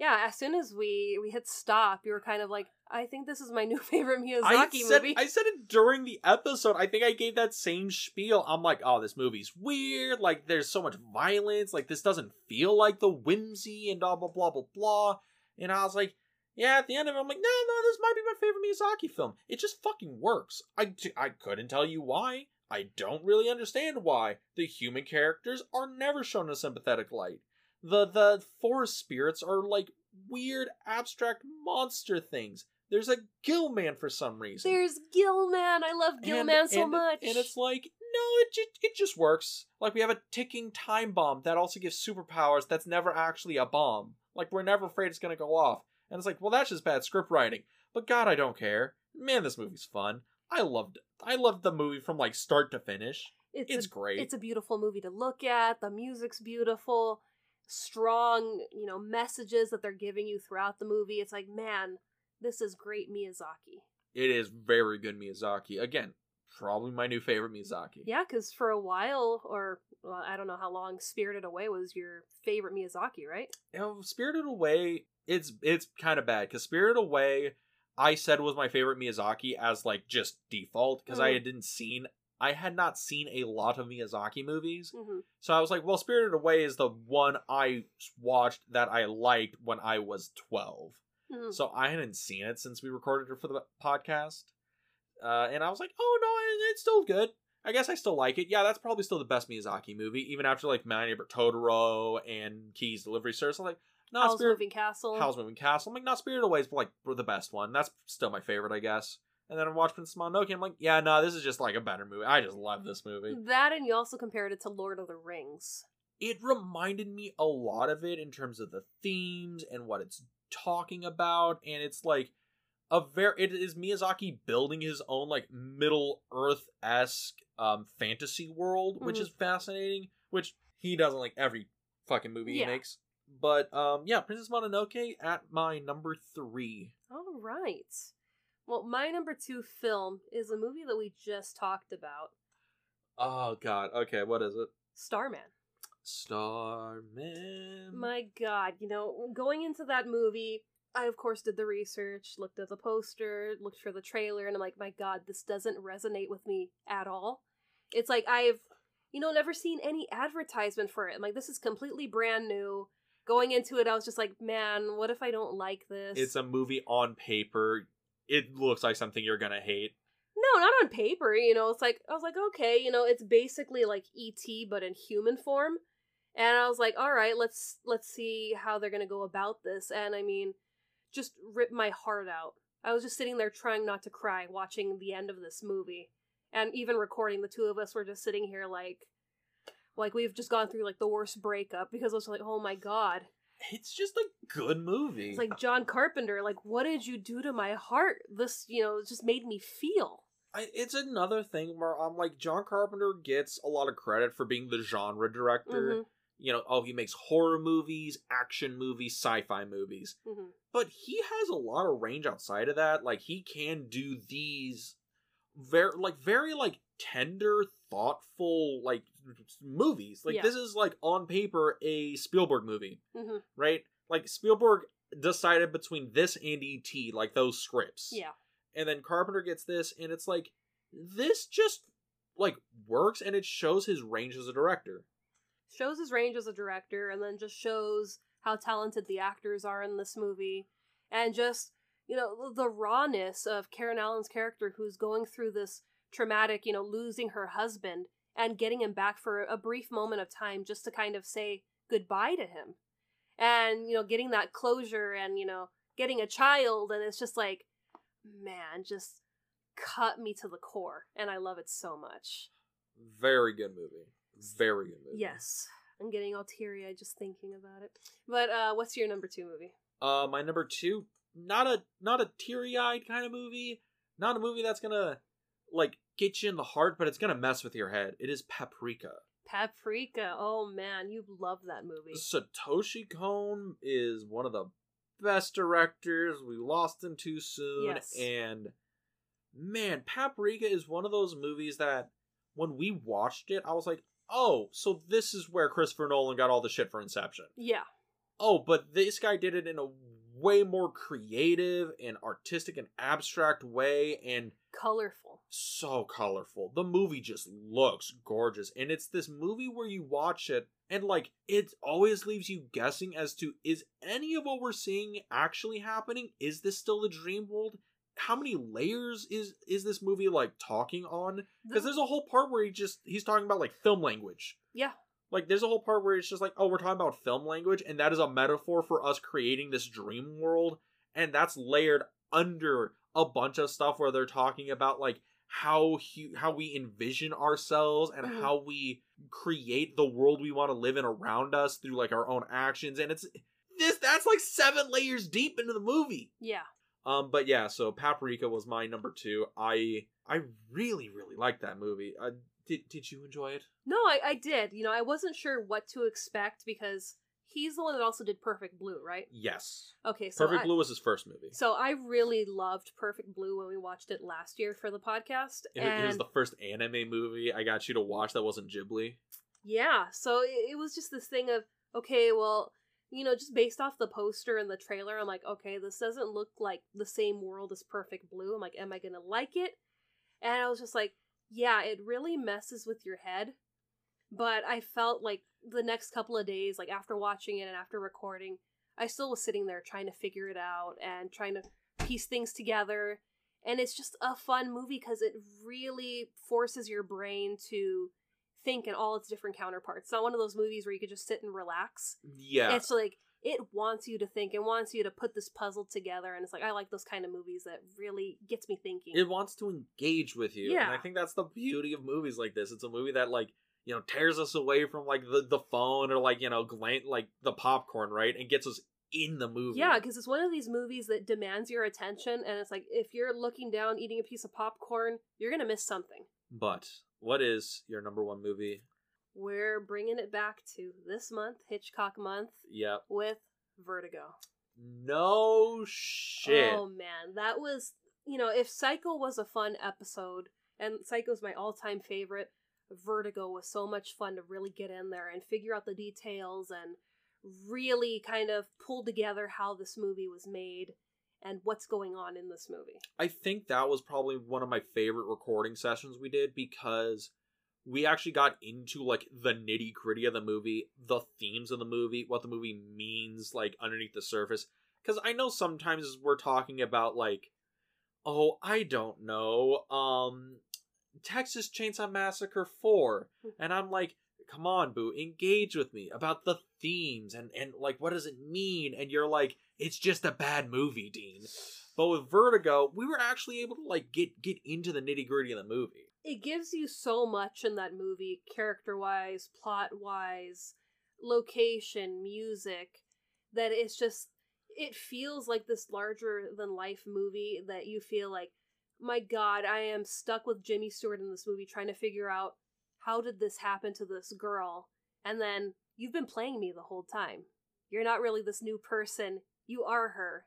Yeah, as soon as we we hit stop, you were kind of like, I think this is my new favorite Miyazaki I said, movie. I said it during the episode. I think I gave that same spiel. I'm like, oh, this movie's weird. Like, there's so much violence. Like, this doesn't feel like the whimsy and blah, blah, blah, blah, blah. And I was like, yeah, at the end of it, I'm like, no, no, this might be my favorite Miyazaki film. It just fucking works. I, I couldn't tell you why. I don't really understand why. The human characters are never shown in a sympathetic light. The the forest spirits are like weird abstract monster things. There's a Gillman for some reason. There's Gillman. I love Gilman so and, much. And it's like, no, it just, it just works. Like we have a ticking time bomb that also gives superpowers that's never actually a bomb. Like we're never afraid it's gonna go off. And it's like, well, that's just bad script writing. But God, I don't care. Man, this movie's fun. I loved it. I loved the movie from like start to finish. it's It's a, great. It's a beautiful movie to look at. The music's beautiful. Strong, you know, messages that they're giving you throughout the movie. It's like, man, this is great Miyazaki. It is very good Miyazaki. Again, probably my new favorite Miyazaki. Yeah, because for a while, or well, I don't know how long, Spirited Away was your favorite Miyazaki, right? You know, Spirited Away, it's it's kind of bad because Spirited Away, I said was my favorite Miyazaki as like just default because I mm. had didn't seen I had not seen a lot of Miyazaki movies, Mm-hmm. so I was like, well, Spirited Away is the one I watched that I liked when I was twelve. Mm-hmm. So I hadn't seen it since we recorded it for the podcast, uh, and I was like, oh no, it's still good. I guess I still like it. Yeah, that's probably still the best Miyazaki movie, even after like My Neighbor Totoro and Kiki's Delivery Service. I'm like, not Howl's Spirit, Moving Castle. Howl's Moving Castle. I'm like, not Spirited Away is like the best one. That's still my favorite, I guess. And then I watched Princess Mononoke. I'm like, yeah, no, this is just like a better movie. I just love this movie. That and you also compared it to Lord of the Rings. It reminded me a lot of it in terms of the themes and what it's talking about, and it's like a very it is Miyazaki building his own like Middle Earth esque um fantasy world, which Mhm. is fascinating. Which he doesn't like every fucking movie Yeah. he makes. But um yeah, Princess Mononoke at my number three. All right. Well, my number two film is a movie that we just talked about, Oh god, okay, what is it? Starman. Starman. My God, you know, going into that movie, I of course did the research, looked at the poster, looked for the trailer, and I'm like, my God, this doesn't resonate with me at all. It's like I've, you know, never seen any advertisement for it. I'm like, this is completely brand new. Going into it, I was just like, man, what if I don't like this? It's a movie on paper. It looks like something you're gonna hate. No, not on paper. You know, it's like I was like, okay, you know, it's basically like ET but in human form. And I was like, all right, let's let's see how they're gonna go about this. And I mean, just rip my heart out. I was just sitting there trying not to cry watching the end of this movie, and even recording. The two of us were just sitting here like, like we've just gone through like the worst breakup because I was like, oh my god, It's just a good movie. it's like John Carpenter. Like, what did you do to my heart? This, you know, just made me feel. I, it's another thing where I'm like John Carpenter gets a lot of credit for being the genre director. Mhm, You know, oh, he makes horror movies, action movies, sci-fi movies, mhm. but he has a lot of range outside of that. Like he can do these very, like very like tender, thoughtful like movies. Like Yeah. this is like on paper a Spielberg movie, hmm right? Like Spielberg decided between this and ET, like those scripts. Yeah. and then Carpenter gets this, and it's like this just like works, and it shows his range as a director. Shows his range as a director and then just shows how talented the actors are in this movie. And just, you know, the rawness of Karen Allen's character who's going through this traumatic, you know, losing her husband and getting him back for a brief moment of time just to kind of say goodbye to him. And, you know, getting that closure and, you know, getting a child. And it's just like, man, just cut me to the core. And I love it so much. Very good movie. Very good movie. Yes. I'm getting all teary eyed just thinking about it. But uh what's your number two movie? Uh, my number two, not a not a teary eyed kind of movie, not a movie that's gonna like get you in the heart, but it's gonna mess with your head. It is Paprika. Paprika. Oh man, you love that movie. Satoshi Kon is one of the best directors. We lost him too soon. Yes. And man, Paprika is one of those movies that when we watched it, I was like, oh, so this is where Christopher Nolan got all the shit for Inception. Yeah. oh, but this guy did it in a way more creative and artistic and abstract way and Colorful. So colorful. The movie just looks gorgeous. And it's this movie where you watch it and like it always leaves you guessing as to is any of what we're seeing actually happening? Is this still the dream world? How many layers is is this movie like talking on? Because there's a whole part where he just he's talking about like film language. yeah. Like there's a whole part where it's just like, oh, we're talking about film language, and that is a metaphor for us creating this dream world, and that's layered under a bunch of stuff where they're talking about like how hu- how we envision ourselves and Mhm. how we create the world we want to live in around us through like our own actions, and it's this that's like seven layers deep into the movie. Yeah. Um, but yeah, so Paprika was my number two. I I really really liked that movie. Uh, did did you enjoy it? No, I, I did. You know, I wasn't sure what to expect because he's the one that also did Perfect Blue, right? Yes. Okay, so Perfect I, Blue was his first movie. So I really loved Perfect Blue when we watched it last year for the podcast, It, it was the first anime movie I got you to watch that wasn't Ghibli. yeah, so it, it was just this thing of okay, well, you know, just based off the poster and the trailer, I'm like, okay, this doesn't look like the same world as Perfect Blue. I'm like, am I gonna like it? And I was just like, yeah, it really messes with your head. But I felt like the next couple of days, like after watching it and after recording, I still was sitting there trying to figure it out and trying to piece things together. And it's just a fun movie because it really forces your brain to think in all its different counterparts. It's not one of those movies where you could just sit and relax. Yeah. It's like it wants you to think and wants you to put this puzzle together. And it's like I like those kind of movies that really gets me thinking. it wants to engage with you. And Yeah. I think that's the beauty of movies like this. It's a movie that like, you know, tears us away from like the, the phone or like, you know, glan- like the popcorn, right? And gets us in the movie. Yeah, because it's one of these movies that demands your attention, and it's like if you're looking down eating a piece of popcorn, you're gonna miss something. But what is your number one movie? We're bringing it back to this month, Hitchcock month, Yeah. with Vertigo. No shit. Oh man, that was you know if Psycho was a fun episode, and Psycho's my all-time favorite. Vertigo was so much fun to really get in there and figure out the details and really kind of pull together how this movie was made and what's going on in this movie. I think that was probably one of my favorite recording sessions we did because we actually got into like the nitty gritty of the movie, the themes of the movie, what the movie means, like underneath the surface. Because I know sometimes we're talking about like, oh, I don't know, um, Texas Chainsaw Massacre 4. And I'm like, come on, boo, engage with me about the themes and, and like, what does it mean? And you're like, it's just a bad movie, Dean. But with Vertigo, we were actually able to like get get into the nitty gritty of the movie. It gives you so much in that movie, character wise, plot wise, location, music, that it's just, it feels like this larger than life movie that you feel like, my god, I am stuck with Jimmy Stewart in this movie trying to figure out how did this happen to this girl? And then you've been playing me the whole time. You're not really this new person. You are her.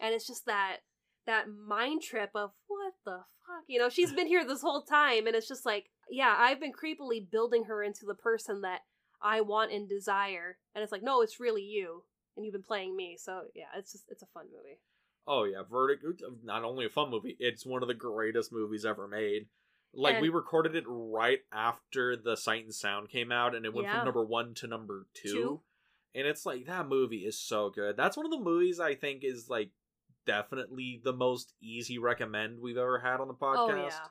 And it's just that that mind trip of what the fuck? You know, she's been here this whole time and it's just like, yeah, I've been creepily building her into the person that I want and desire. And it's like, no, it's really you. And you've been playing me. So yeah, it's just it's a fun movie. Oh yeah, Vertigo. Not only a fun movie, it's one of the greatest movies ever made. Like And- we recorded it right after the Sight and Sound came out, and it went Yeah. from number one to number two. Two. And it's like that movie is so good. That's one of the movies I think is like definitely the most easy recommend we've ever had on the podcast. Oh yeah.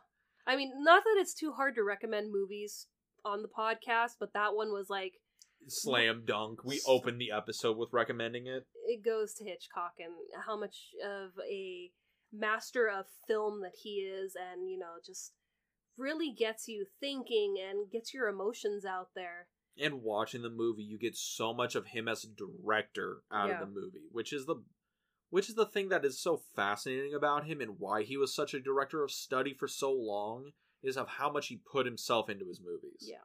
I mean, not that it's too hard to recommend movies on the podcast, but that one was like Slam dunk. We opened the episode with recommending it. it goes to Hitchcock and how much of a master of film that he is and you know just really gets you thinking and gets your emotions out there. and watching the movie you get so much of him as a director out Yeah. of the movie which is the which is the thing that is so fascinating about him and why he was such a director of study for so long is of how much he put himself into his movies Yeah.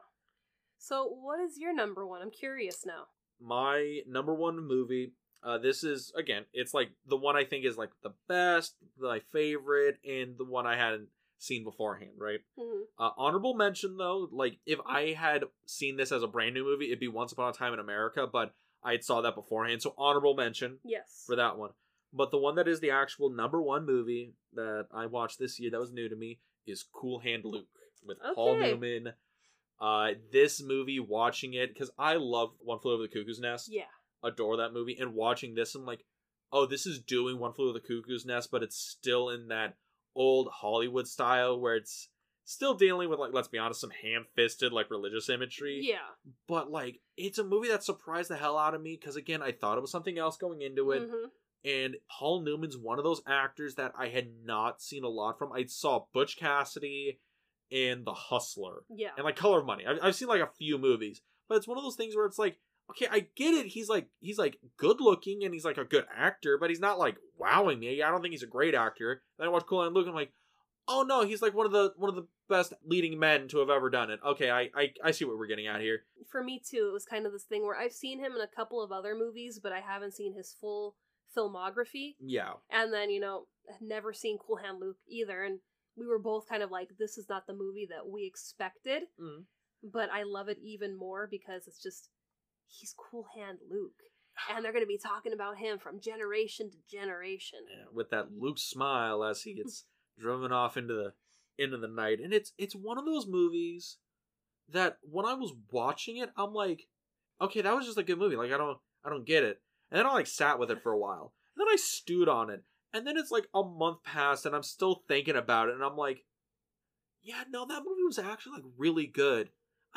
So what is your number one? I'm curious now. my number one movie uh this is again it's like the one i think is like the best my favorite and the one i hadn't seen beforehand right Mhm. Uh, honorable mention though, like if I had seen this as a brand new movie, it'd be Once Upon a Time in America. But I saw that beforehand, so honorable mention Yes. for that one. But the one that is the actual number one movie that I watched this year that was new to me is Cool Hand Luke with Paul Newman. Uh, this movie, watching it because I love One Flew Over the Cuckoo's Nest, Yeah. adore that movie, and watching this, I'm like, oh, this is doing One Flew Over the Cuckoo's Nest, but it's still in that old Hollywood style where it's still dealing with like, let's be honest, some ham-fisted like religious imagery Yeah. but like it's a movie that surprised the hell out of me because again i thought it was something else going into it Mhm. and paul newman's one of those actors that i had not seen a lot from i saw butch cassidy and the hustler Yeah. and like color of money I've, I've seen like a few movies but it's one of those things where it's like okay i get it he's like he's like good looking and he's like a good actor but he's not like wowing me i don't think he's a great actor then i watch cool hand luke And i'm like oh no he's like one of the one of the best leading men to have ever done it okay i i, I see what we're getting at here For me too, it was kind of this thing where I've seen him in a couple of other movies, but I haven't seen his full filmography. yeah And then, you know, never seen Cool Hand Luke either. And we were both kind of like, this is not the movie that we expected. Mhm. But I love it even more because it's just, he's Cool Hand Luke. And they're going to be talking about him from generation to generation. Yeah, with that Luke smile as he gets driven off into the into the night, and it's it's one of those movies that when I was watching it, I'm like, okay, that was just a good movie. Like I don't I don't get it, and then I like sat with it for a while, and then I stewed on it, and then it's like a month passed, and I'm still thinking about it, and I'm like, yeah, no, that movie was actually like really good.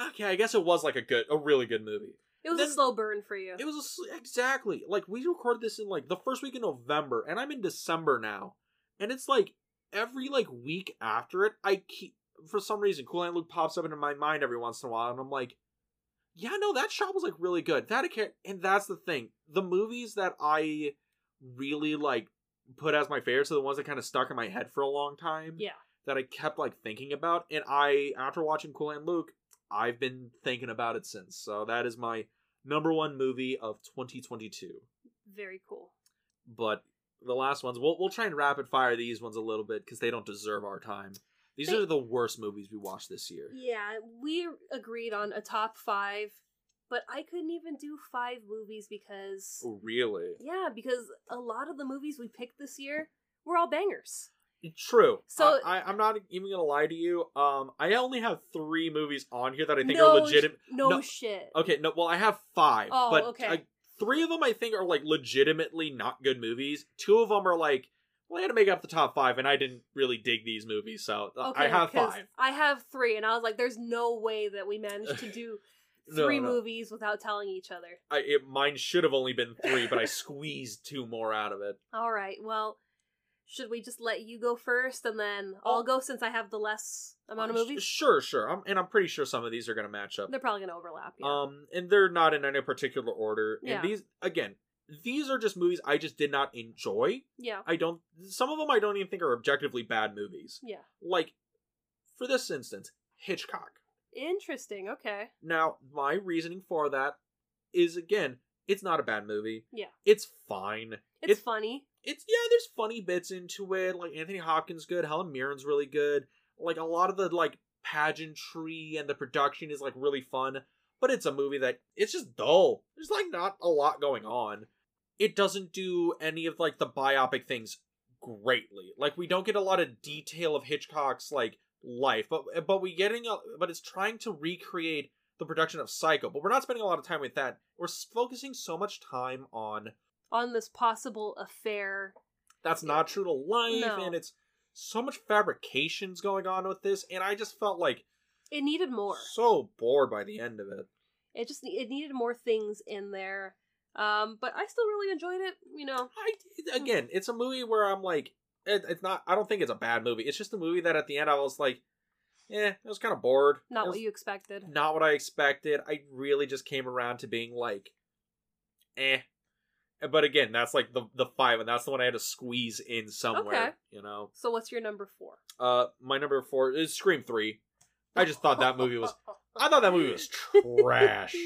Okay, I guess it was like a good, a really good movie. It was Then- a slow burn for you. It was a exactly like we recorded this in like the first week in November, and I'm in December now, and it's like every like week after it, I keep for some reason Cool Hand Luke pops up into my mind every once in a while, and I'm like, yeah, no, that shot was like really good. That and that's the thing. The movies that I really like put as my favorites are the ones that kind of stuck in my head for a long time. yeah. That I kept like thinking about, and I after watching Cool Hand Luke, I've been thinking about it since. So that is my number one movie of 2022. Very cool. But the last ones, we'll we'll try and rapid fire these ones a little bit because they don't deserve our time. These They- are the worst movies we watched this year. Yeah, we agreed on a top five, but I couldn't even do five movies because. Oh, really? Yeah, because a lot of the movies we picked this year were all bangers. True. So- I, I, I'm not even gonna lie to you. Um, I only have three movies on here that I think no are legitimate. no, no, shit. Okay, no, well, I have five, Oh, but okay. I- three of them I think are like legitimately not good movies. Two of them are like, well, I had to make up the top five, and I didn't really dig these movies, so uh, Okay, I have five. I have three, and I was like, "There's no way that we managed to do three no. movies without telling each other." I, it, mine should have only been three, but I squeezed two more out of it. All right, well, should we just let you go first, and then I'll Oh. go since I have the less amount of movies? Sure, sure. I'm, and I'm pretty sure some of these are going to match up. They're probably gonna overlap. Yeah. Um, and they're not in any particular order. Yeah. And these, again, these are just movies I just did not enjoy. yeah. I don't. Some of them I don't even think are objectively bad movies. Yeah. Like, for this instance, Hitchcock. Interesting. Okay. Now, my reasoning for that is again, it's not a bad movie. Yeah. It's fine. It's It- funny. It's yeah, there's funny bits into it. Like Anthony Hopkins good, Helen Mirren's really good. Like a lot of the like pageantry and the production is like really fun. But it's a movie that it's just dull. There's like not a lot going on. It doesn't do any of like the biopic things greatly. Like we don't get a lot of detail of Hitchcock's like life, but but we getting a, but it's trying to recreate the production of Psycho. But we're not spending a lot of time with that. We're focusing so much time on On this possible affair. that's not true to life No. and it's so much fabrications going on with this and i just felt like It needed more. so bored by the end of it It just it needed more things in there. Um, but I still really enjoyed it. You know. i again it's a movie where i'm like it, it's not i don't think it's a bad movie it's just a movie that at the end i was like yeah i was kind of bored Not what you expected. not what i expected i really just came around to being like eh but again that's like the the five and that's the one i had to squeeze in somewhere Okay. you know So what's your number four? uh my number four is scream 3 i just thought that movie was I thought that movie was trash.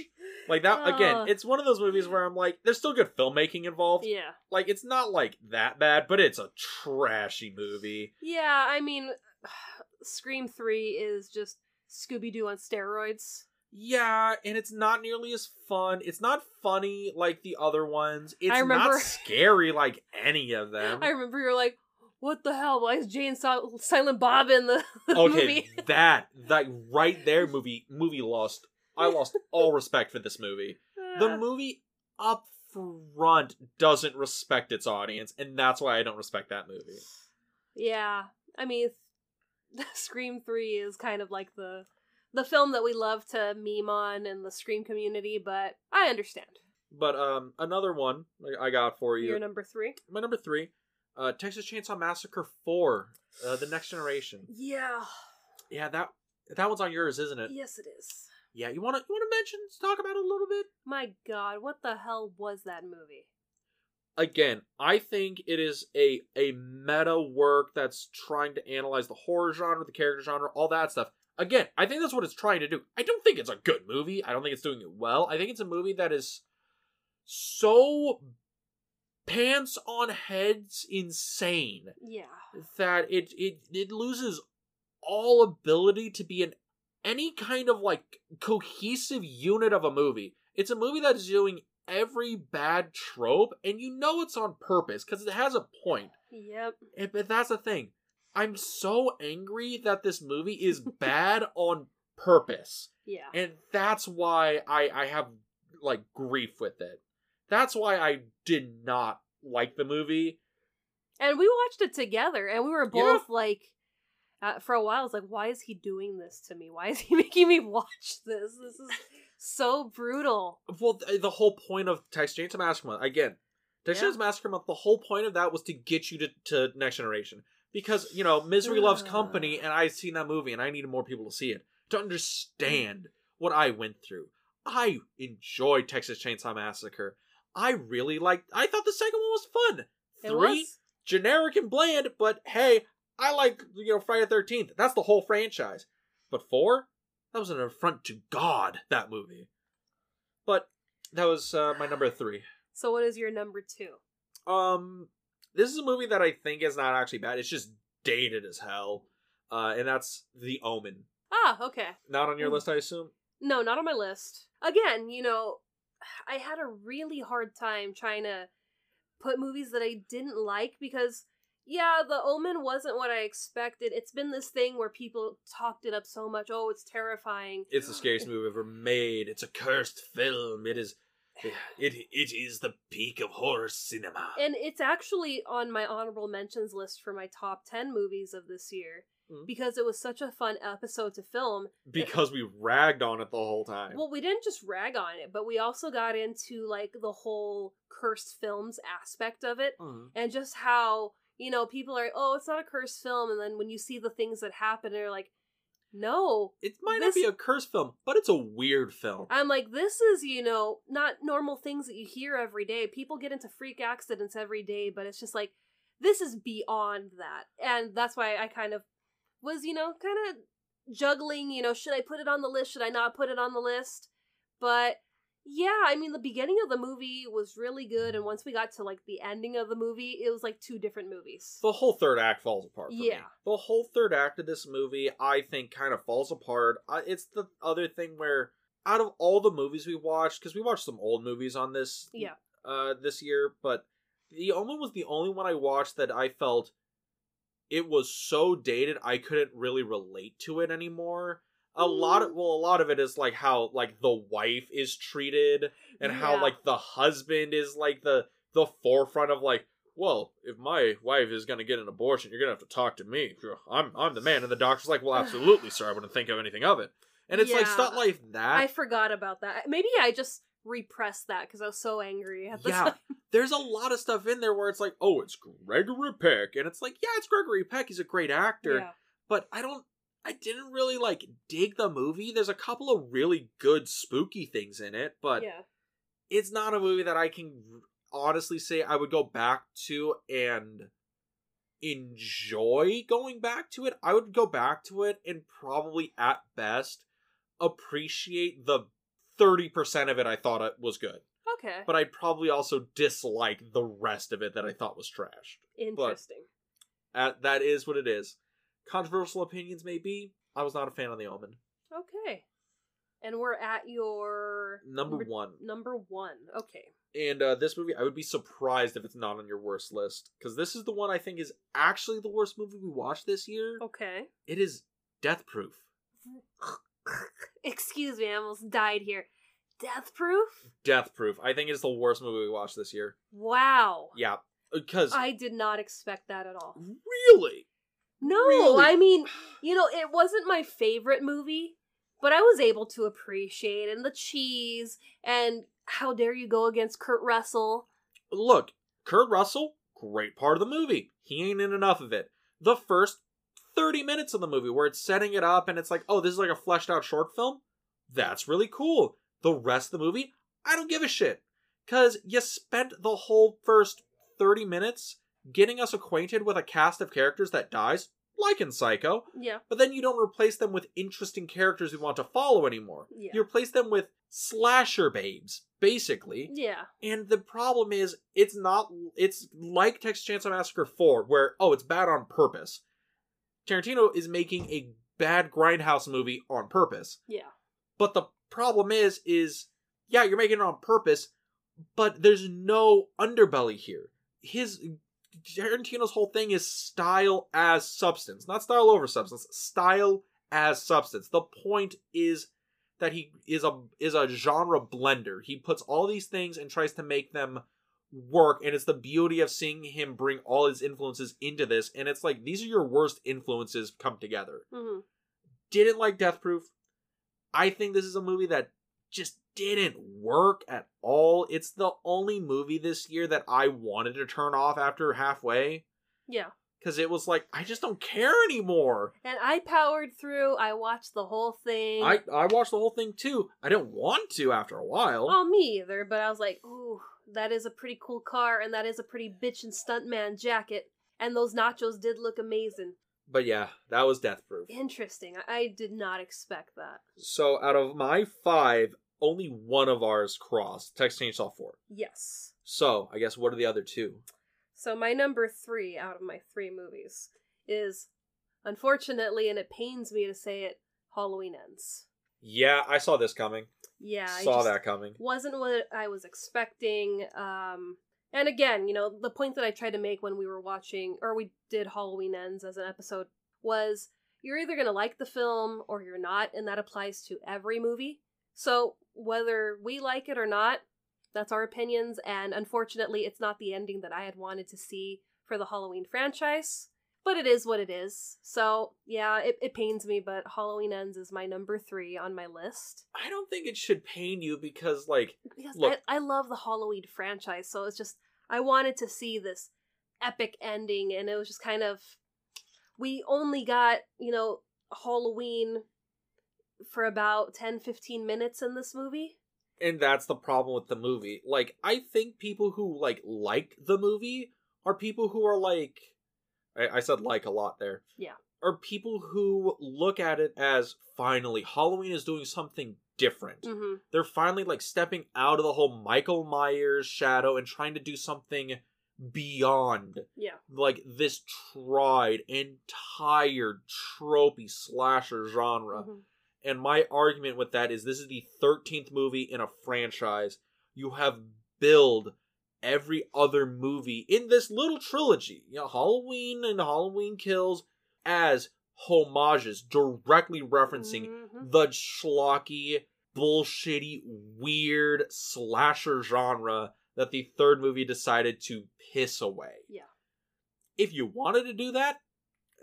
Like that again, it's one of those movies where I'm like, there's still good filmmaking involved. Yeah. Like it's not like that bad, but it's a trashy movie. Yeah, I mean Scream 3 is just Scooby Doo on steroids. Yeah, and it's not nearly as fun. It's not funny like the other ones. It's I remember- not scary like any of them. I remember you're like, what the hell? Why is Jay and Silent Bob in the, the okay, movie? that that right there movie movie lost. I lost all respect for this movie. The movie up front doesn't respect its audience, and that's why I don't respect that movie. yeah, I mean, Scream Three is kind of like the the film that we love to meme on in the Scream community, but I understand. But um, another one I- got for you. You're number three. My number three, uh, Texas Chainsaw Massacre Four, uh, the Next Generation. Yeah. Yeah, that that one's on yours, isn't it? Yes, it is. Yeah, you want to you want to mention talk about it a little bit? My God, what the hell was that movie? Again, I think it is a a meta work that's trying to analyze the horror genre, the character genre, all that stuff. Again, I think that's what it's trying to do. I don't think it's a good movie. I don't think it's doing it well. I think it's a movie that is so pants on heads insane Yeah. that it it it loses all ability to be an any kind of like cohesive unit of a movie. It's a movie that is doing every bad trope, and you know it's on purpose because it has a point. Yep. And- But that's the thing. I'm so angry that this movie is bad on purpose, Yeah. and that's why I I have like grief with it. That's why I did not like the movie. And we watched it together, and we were Yeah. both like, uh, for a while, I was like, why is he doing this to me? Why is he making me watch this? This is so brutal. Well, th- the whole point of Texas Chainsaw Massacre Month again, Texas Yeah. Chainsaw Massacre Month. The whole point of that was to get you to, to Next Generation because you know Misery Loves Company, and I've seen that movie, and I needed more people to see it to understand what I went through. I enjoyed Texas Chainsaw Massacre. I really liked. I thought the second one was fun. It Three was. generic and bland, but hey, I like you know Friday Thirteenth. That's the whole franchise. But four, that was an affront to God. That movie. But that was uh, my number three. So, what is your number two? Um, this is a movie that I think is not actually bad. It's just dated as hell. Uh, and that's The Omen. Ah, okay. Not on your Hmm. list, I assume. No, not on my list. Again, you know, I had a really hard time trying to put movies that I didn't like because, yeah, The Omen wasn't what I expected. It's been this thing where people talked it up so much. Oh, it's terrifying. It's the scariest movie ever made. It's a cursed film. It is. It it is the peak of horror cinema. And it's actually on my honorable mentions list for my top 10 movies of this year Mhm. because it was such a fun episode to film. because we ragged on it the whole time. Well, we didn't just rag on it, but we also got into like the whole cursed films aspect of it Mhm. and just how, you know, people are, oh, it's not a cursed film. And then when you see the things that happen, they're like, no. It might This- not be a cursed film, but it's a weird film. I'm like, this is, you know, not normal things that you hear every day. People get into freak accidents every day, but it's just like, this is beyond that. And that's why I kind of was, you know, kind of juggling, you know, should I put it on the list? Should I not put it on the list? But yeah, I mean, the beginning of the movie was really good. And once we got to like the ending of the movie, it was like two different movies. the whole third act falls apart. For me. Yeah. the whole third act of this movie, I think, kind of falls apart. It's the other thing where, out of all the movies we watched, because we watched some old movies on this, Yeah. uh, this year, but The Omen was the only one I watched that I felt it was so dated I couldn't really relate to it anymore. A lot of well, a lot of it is like how like the wife is treated and how like the husband is like the the forefront of like well if my wife is going to get an abortion you're going to have to talk to me. I'm i'm the man. And the doctor's like well absolutely sir. I wouldn't think of anything of it. And it's like stuff like that I forgot about that. Maybe I just repressed that because I was so angry at the Yeah. time. there's a lot of stuff in there where it's like oh it's gregory peck. And it's like yeah it's gregory peck. He's a great actor. Yeah. but i don't i didn't really like dig the movie there's a couple of really good spooky things in it but yeah. it's not a movie that I can honestly say I would go back to and enjoy going back to it. I would go back to it and probably at best appreciate the 30% of it I thought it was good. Okay. But I'd probably also dislike the rest of it that I thought was trashed. Interesting. Uh, that is what it is. Controversial opinions may be. I was not a fan of The Omen. Okay. And we're at your Number one. Number one. Okay. And uh, this movie, I would be surprised if it's not on your worst list because this is the one I think is actually the worst movie we watched this year. Okay. It is Death Proof. Excuse me, I almost died here. Death Proof? Death Proof. I think it's the worst movie we watched this year. Wow. Yeah, because I did not expect that at all. really, No, Really? I mean, you know, it wasn't my favorite movie, but I was able to appreciate and the cheese and how dare you go against Kurt Russell. look, Kurt Russell, great part of the movie. He ain't in enough of it. The first 30 minutes of the movie where it's setting it up and it's like, oh, this is like a fleshed out short film. That's really cool. The rest of the movie, I don't give a shit. Because you spent the whole first 30 minutes getting us acquainted with a cast of characters that dies, like in Psycho, Yeah. but then you don't replace them with interesting characters we want to follow anymore. Yeah. You replace them with slasher babes, basically. Yeah. And the problem is, it's not. It's like Texas Chainsaw Massacre 4, where, oh, it's bad on purpose. Tarantino is making a bad Grindhouse movie on purpose. Yeah. But the problem is, is, yeah, you're making it on purpose, but there's no underbelly here. His. Tarantino's whole thing is style as substance, not style over substance, style as substance. The point is that he is a is a genre blender. He puts all these things and tries to make them work and it's the beauty of seeing him bring all his influences into this and it's like these are your worst influences come together. hmm Didn't like Death Proof. I think this is a movie that just didn't work at all. It's the only movie this year that I wanted to turn off after halfway Yeah. cuz it was like I just don't care anymore. And I powered through. I watched the whole thing. I I watched the whole thing too. I didn't want to after a while. Oh, me either. But I was like, ooh, that is a pretty cool car, and that is a pretty bitchin' stuntman jacket. And those nachos did look amazing. But yeah, that was Death Proof. Interesting. I, did not expect that. So out of my five, only one of ours crossed Texas Chainsaw 4. Yes. So I guess what are the other two? So my number three out of my three movies is, unfortunately, and it pains me to say it, Halloween Ends. Yeah, I saw this coming. Yeah, I saw that coming. wasn't what I was expecting. Um, and again, you know, the point that I tried to make when we were watching, or we did Halloween Ends as an episode, was you're either going to like the film or you're not, and that applies to every movie. So whether we like it or not, that's our opinions, and unfortunately, it's not the ending that I had wanted to see for the Halloween franchise. But it is what it is. So, yeah, it, it pains me, but Halloween Ends is my number three on my list. I don't think it should pain you because, like, because Look. I, I love the Halloween franchise, so it's just I wanted to see this epic ending, and it was just kind of we only got you know Halloween for about 10 15 minutes in this movie and that's the problem with the movie. Like, I think people who like like the movie are people who are like, I, I said like a lot there. Yeah. Are people who look at it as finally Halloween is doing something different. hmm they're finally like stepping out of the whole Michael Myers shadow and trying to do something beyond yeah like this tried entire tropey slasher genre. Mhm. And my argument with that is this is the 13th movie in a franchise. You have billed every other movie in this little trilogy, you know, Halloween and Halloween Kills as homages directly referencing Mhm. the schlocky, bullshitty, weird slasher genre that the third movie decided to piss away. Yeah. If you wanted to do that,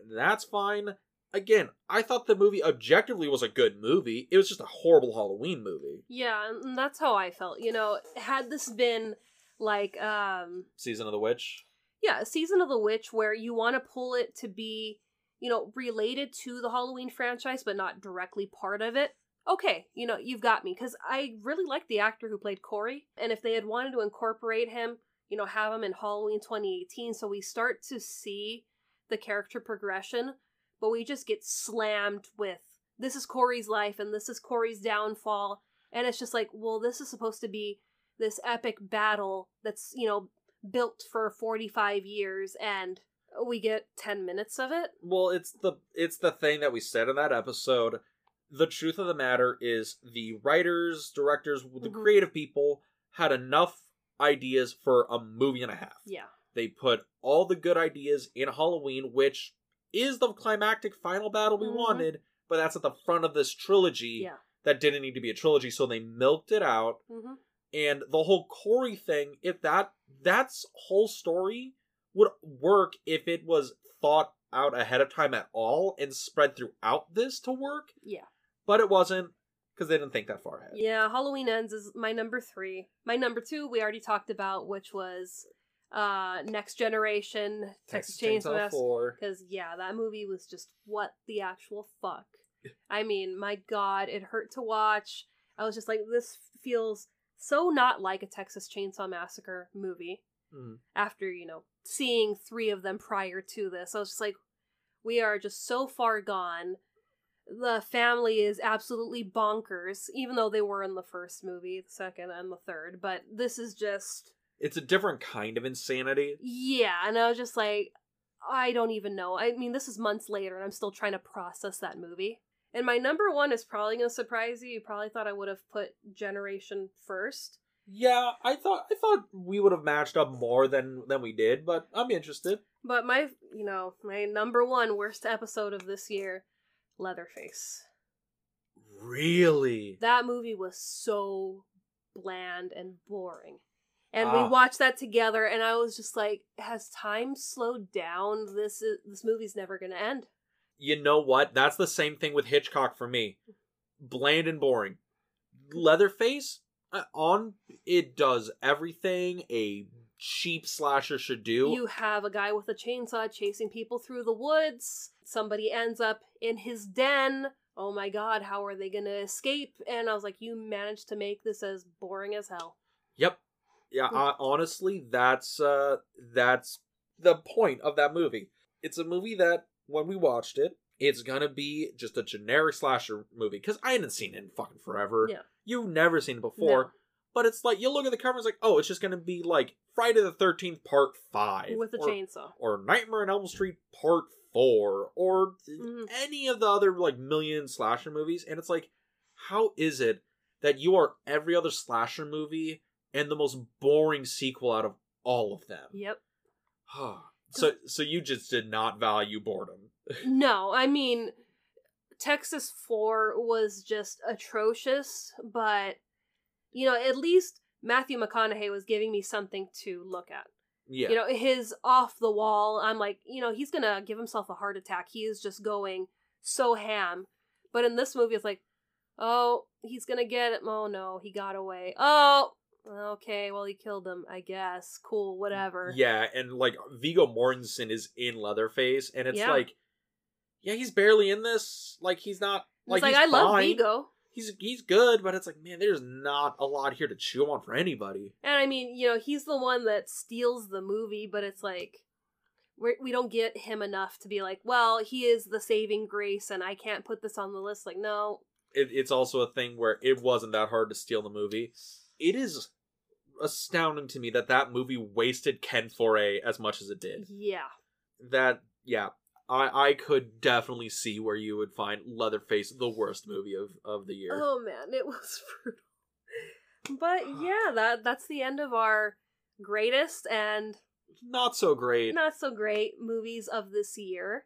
that's fine. Again, I thought the movie objectively was a good movie. It was just a horrible Halloween movie. yeah and that's how I felt you know had this been like um Season of the Witch. yeah, Season of the Witch, where you want to pull it to be, you know, related to the Halloween franchise, but not directly part of it. Okay, you know, you've got me because I really like the actor who played Corey, and if they had wanted to incorporate him, you know, have him in Halloween 2018, so we start to see the character progression, but we just get slammed with this is Corey's life and this is Corey's downfall, and it's just like, well, this is supposed to be this epic battle that's you know built for 45 years and we get 10 minutes of it Well, it's the it's the thing that we said in that episode. the truth of the matter is the writers, directors, the Mhm. creative people had enough ideas for a movie and a half. Yeah. They put all the good ideas in Halloween, which is the climactic final battle we Mhm. wanted, but that's at the front of this trilogy Yeah. that didn't need to be a trilogy, so they milked it out. hmm And the whole Corey thing, if that that's whole story would work if it was thought out ahead of time at all and spread throughout this to work, Yeah. but it wasn't because they didn't think that far ahead. Yeah, Halloween Ends is my number three. My number two we already talked about, which was uh Next Generation, Texas, Chainsaw Massacre. Because yeah, that movie was just what the actual fuck. I mean, my god, it hurt to watch. I was just like, this feels so not like a Texas Chainsaw Massacre movie. Mhm. After you know seeing three of them prior to this, I was just like, we are just so far gone. The family is absolutely bonkers, even though they were in the first movie, the second, and the third. But this is just It's a different kind of insanity. yeah, and I was just like, I don't even know. I mean, this is months later, and I'm still trying to process that movie. And my number one is probably going to surprise you. You probably thought I would have put Generation first. Yeah, I thought I thought we would have matched up more than than we did, but I'm interested. But my, you know, my number one worst episode of this year, Leatherface. Really? That movie was so bland and boring. And Ah. we watched that together, and I was just like, has time slowed down? This is this movie's never going to end. You know what? That's the same thing with Hitchcock for me. Bland and boring. Leatherface uh, on it does everything a cheap slasher should do. You have a guy with a chainsaw chasing people through the woods. Somebody ends up in his den. Oh my god, how are they going to escape? And I was like, you managed to make this as boring as hell. Yep. Yeah, I, honestly, that's uh that's the point of that movie. It's a movie that when we watched it, it's gonna be just a generic slasher movie because I hadn't seen it in fucking forever. Yeah. You've never seen it before, No. but it's like you look at the cover, and it's like, oh, it's just gonna be like Friday the Thirteenth Part Five With a or, chainsaw. or Nightmare on Elm Street Part Four, or Mhm. any of the other like million slasher movies, and it's like, how is it that you are every other slasher movie and the most boring sequel out of all of them? Yep. so, so you just did not value boredom. No, I mean, Texas 4 was just atrocious, but, you know, at least Matthew McConaughey was giving me something to look at. Yeah, You know, his off the wall, I'm like, you know, he's gonna give himself a heart attack. He is just going so ham. But in this movie, it's like, oh, he's gonna get it. Oh no, he got away. Oh, okay, well, he killed him, I guess. Cool, whatever. yeah, and like Viggo Mortensen is in Leatherface, and it's Yeah. like, yeah, he's barely in this. Like he's not. Like, it's like, he's I love fine. Viggo. He's he's good, but it's like, man, there's not a lot here to chew on for anybody. And I mean, you know, he's the one that steals the movie, but it's like we're, we don't get him enough to be like, well, he is the saving grace, and I can't put this on the list. Like, no, it, it's also a thing where it wasn't that hard to steal the movie. It is astounding to me that that movie wasted Ken Foree as much as it did. yeah, That yeah, I I could definitely see where you would find Leatherface the worst movie of of the year. oh man, it was brutal. But yeah, that that's the end of our greatest and Not so great. not so great movies of this year.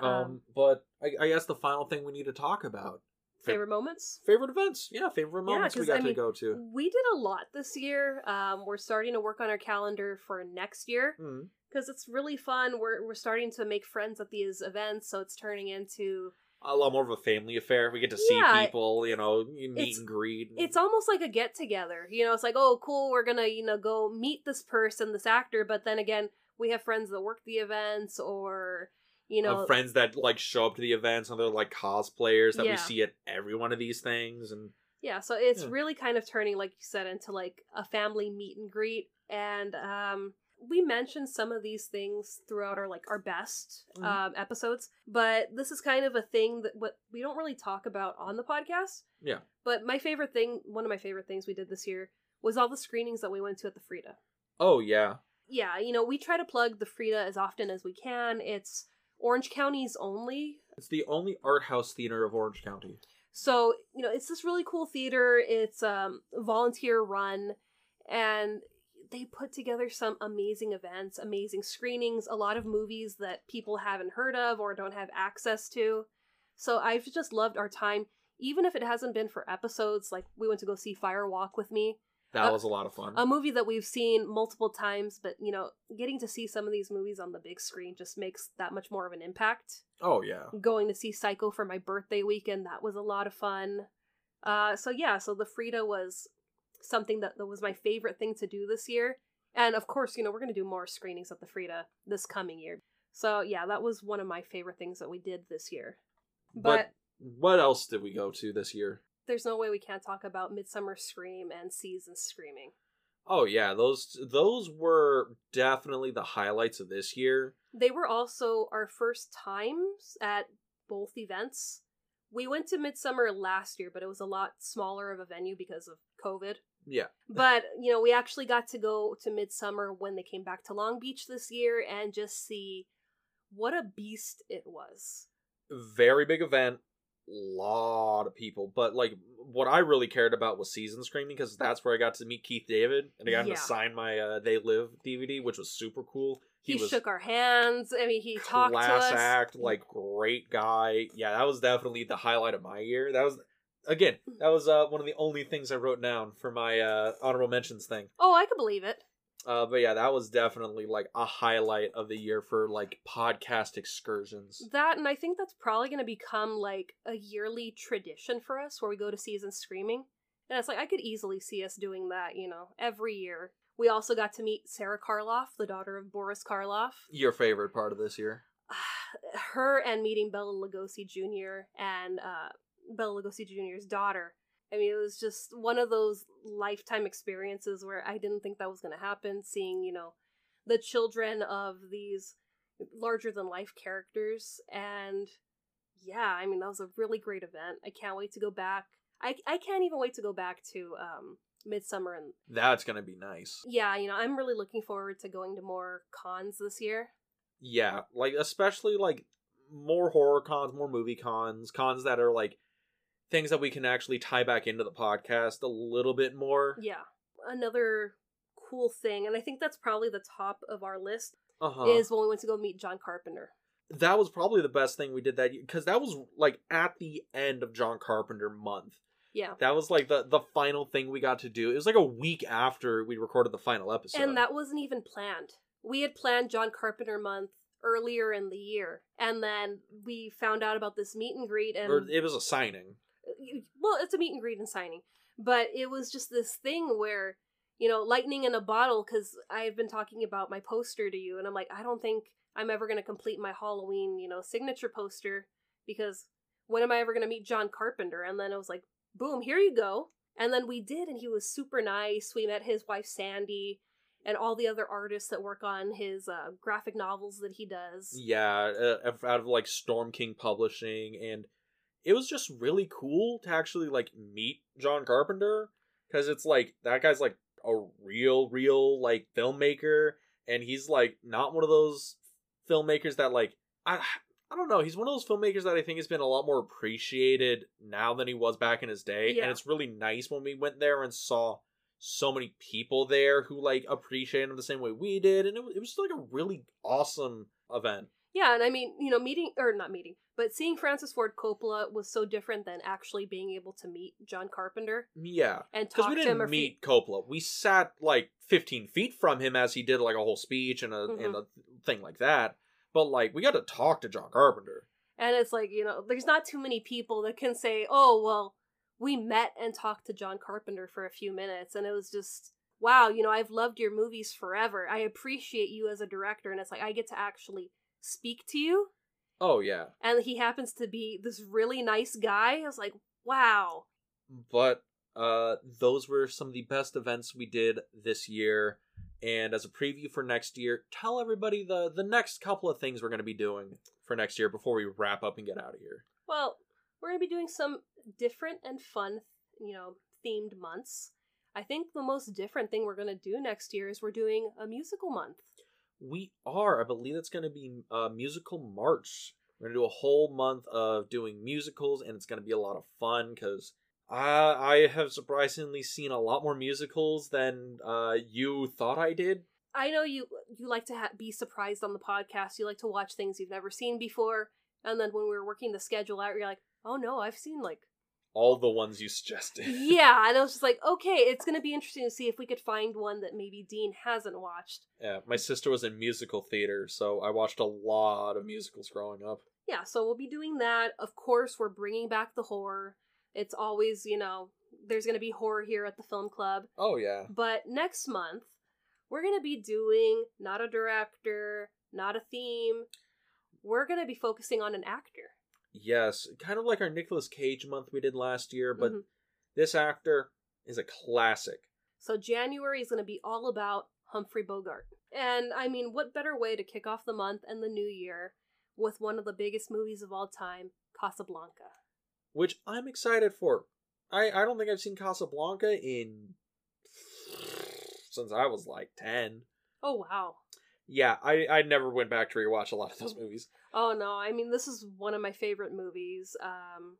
um, um, but I, I guess the final thing we need to talk about Favorite moments? favorite events. Yeah, favorite Yeah, moments we 'cause, got I to mean, go to. We did a lot this year. Um, we're starting to work on our calendar for next year. Mm. because it's really fun. We're we're starting to make friends at these events, so it's turning into A lot more of a family affair. We get to see Yeah, people, you know, you meet it's- and greet. and- it's almost like a get together. You know, it's like oh cool, we're gonna you know go meet this person, this actor, but then again, we have friends that work the events or you know of friends that like show up to the events and they're like cosplayers that Yeah. we see at every one of these things and yeah. So it's Yeah. really kind of turning, like you said, into like a family meet and greet, and um. We mentioned some of these things throughout our like our best Mhm. um, episodes, but this is kind of a thing that what we don't really talk about on the podcast. yeah But my favorite thing, one of my favorite things we did this year was all the screenings that we went to at the Frida. oh yeah Yeah, you know, we try to plug the Frida as often as we can. It's Orange County's only. it's the only art house theater of orange county So, you know, it's this really cool theater. It's um volunteer run and they put together some amazing events, amazing screenings, a lot of movies that people haven't heard of or don't have access to. So I've just loved our time, even if it hasn't been for episodes. Like we went to go see Fire Walk with me, That Uh, was a lot of fun. a movie that we've seen multiple times, but you know, getting to see some of these movies on the big screen just makes that much more of an impact. oh yeah. Going to see Psycho for my birthday weekend, that was a lot of fun. Uh, so yeah, so the Frida was something that, that was my favorite thing to do this year. And of course, you know, we're going to do more screenings at the Frida this coming year. So yeah, that was one of my favorite things that we did this year. But, But what else did we go to this year? There's no way we can't talk about Midsummer Scream and Season Screaming. Oh yeah, those those were definitely the highlights of this year. They were also our first times at both events. We went to Midsummer last year, but it was a lot smaller of a venue because of COVID. Yeah. But, you know, we actually got to go to Midsummer when they came back to Long Beach this year and just see what a beast it was. Very big event, lot of people. But like what I really cared about was season screaming because that's where I got to meet Keith David and I got him Yeah. to sign my uh, They Live DVD, which was super cool. He, was shook our hands. I mean, he talked to class us. act, like great guy. Yeah, that was definitely the highlight of my year. That was again, that was uh, one of the only things I wrote down for my uh, honorable mentions thing. Oh, I could believe it. Uh, but yeah, that was definitely like a highlight of the year for like podcast excursions. That, and I think that's probably going to become like a yearly tradition for us where we go to season screaming. And it's like, I could easily see us doing that, you know, every year. We also got to meet Sarah Karloff, the daughter of Boris Karloff. Your favorite part of this year? Her and meeting Bela Lugosi Jr. and uh, Bela Lugosi Jr.'s daughter. I mean, it was just one of those lifetime experiences where I didn't think that was going to happen. Seeing, you know, the children of these larger than life characters. And yeah, I mean, that was a really great event. I can't wait to go back. I, I can't even wait to go back to um, Midsummer. And That's gonna be nice. yeah, you know, I'm really looking forward to going to more cons this year. Yeah, like especially like more horror cons, more movie cons, cons that are like things that we can actually tie back into the podcast a little bit more. Yeah. Another cool thing, and I think that's probably the top of our list, Uh-huh. is when we went to go meet John Carpenter. that was probably the best thing we did that because that was like at the end of John Carpenter month. Yeah. That was like the the final thing we got to do. It was like a week after we recorded the final episode. And that wasn't even planned. We had planned John Carpenter month earlier in the year, and then we found out about this meet and greet, and or it was a signing. Well, it's a meet and greet and signing, but it was just this thing where you know, lightning in a bottle. Because I had been talking about my poster to you, and I'm like, I don't think I'm ever going to complete my Halloween, you know, signature poster because when am I ever going to meet John Carpenter? And then it was like, boom, here you go. And then we did, and he was super nice. We met his wife Sandy and all the other artists that work on his uh, graphic novels that he does. Yeah, uh, out of like Storm King Publishing, and it was just really cool to actually like meet John Carpenter because it's like that guy's like a real, real like filmmaker, and he's like not one of those filmmakers that like I. I don't know. He's one of those filmmakers that I think has been a lot more appreciated now than he was back in his day. Yeah. And it's really nice when we went there and saw so many people there who like appreciated him the same way we did. And it it was like a really awesome event. Yeah, and I mean, you know, meeting or not meeting, but seeing Francis Ford Coppola was so different than actually being able to meet John Carpenter Yeah. and Because we didn't meet Coppola. We sat like 15 feet from him as he did like a whole speech and a, Mm-hmm. and a thing like that. But like, we got to talk to John Carpenter. and it's like you know, there's not too many people that can say, "Oh, well, we met and talked to John Carpenter for a few minutes," and it was just. Wow, you know, I've loved your movies forever. I appreciate you as a director, and it's like I get to actually speak to you. Oh, yeah. And he happens to be this really nice guy. I was like, wow. but uh those were some of the best events we did this year and as a preview for next year tell everybody the the next couple of things we're going to be doing for next year before we wrap up and get out of here Well, we're going to be doing some different and fun, you know, themed months. I think the most different thing we're going to do next year is we're doing a musical month. We are i believe it's going to be uh musical march We're gonna do a whole month of doing musicals, and it's gonna be a lot of fun because uh, I have surprisingly seen a lot more musicals than uh, you thought I did. I know you you like to ha- be surprised on the podcast. You like to watch things you've never seen before, and then when we were working the schedule out, you're like, "Oh no, I've seen like All the ones you suggested. yeah." And I was just like, "Okay, it's gonna be interesting to see if we could find one that maybe Dean hasn't watched." yeah, my sister was in musical theater, so I watched a lot of musicals growing up. Yeah, so we'll be doing that. Of course, we're bringing back the horror. It's always, you know, there's gonna be horror here at the film club. Oh yeah, But next month, we're going to be doing not a director, not a theme. We're going to be focusing on an actor. Yes, kind of like our Nicolas Cage month we did last year, but Mhm. this actor is a classic. So January is going to be all about Humphrey Bogart. And I mean, what better way to kick off the month and the new year with one of the biggest movies of all time, Casablanca? which I'm excited for. I I don't think I've seen Casablanca in since I was like ten. Oh, wow. Yeah, I I never went back to rewatch a lot of those movies. Oh, no. I mean, this is one of my favorite movies. Um,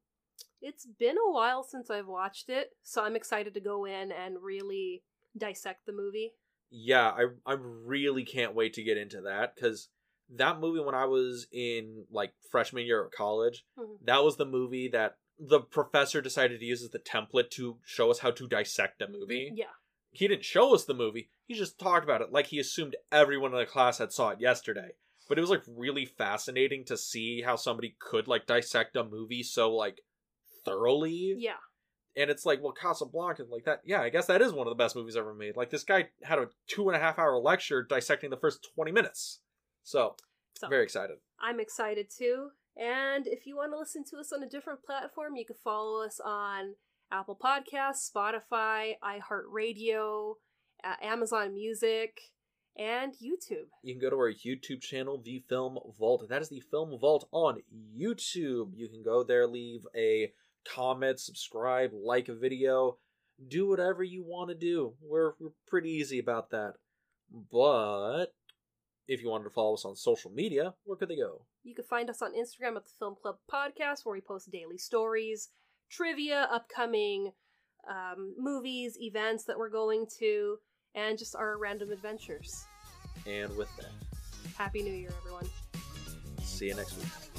it's been a while since I've watched it, so I'm excited to go in and really dissect the movie. Yeah, I I really can't wait to get into that because that movie when I was in like freshman year of college, Mhm. that was the movie that the professor decided to use as the template to show us how to dissect a movie. Yeah. He didn't show us the movie. He just talked about it like he assumed everyone in the class had saw it yesterday. But it was like really fascinating to see how somebody could like dissect a movie so like thoroughly. Yeah. And it's like, well, Casablanca, like that. Yeah, I guess that is one of the best movies ever made. Like this guy had a two and a half hour lecture dissecting the first twenty minutes. So So very excited. I'm excited too. And if you want to listen to us on a different platform, you can follow us on Apple Podcasts, Spotify, iHeartRadio, uh, Amazon Music, and YouTube. You can go to our YouTube channel, The Film Vault. That is The Film Vault on YouTube. You can go there, leave a comment, subscribe, like a video, do whatever you want to do. We're, we're pretty easy about that. But if you wanted to follow us on social media, where could they go? You can find us on Instagram at the Film Club Podcast, where we post daily stories, trivia, upcoming um, movies, events that we're going to, and just our random adventures. And with that, Happy New Year, everyone. see you next week.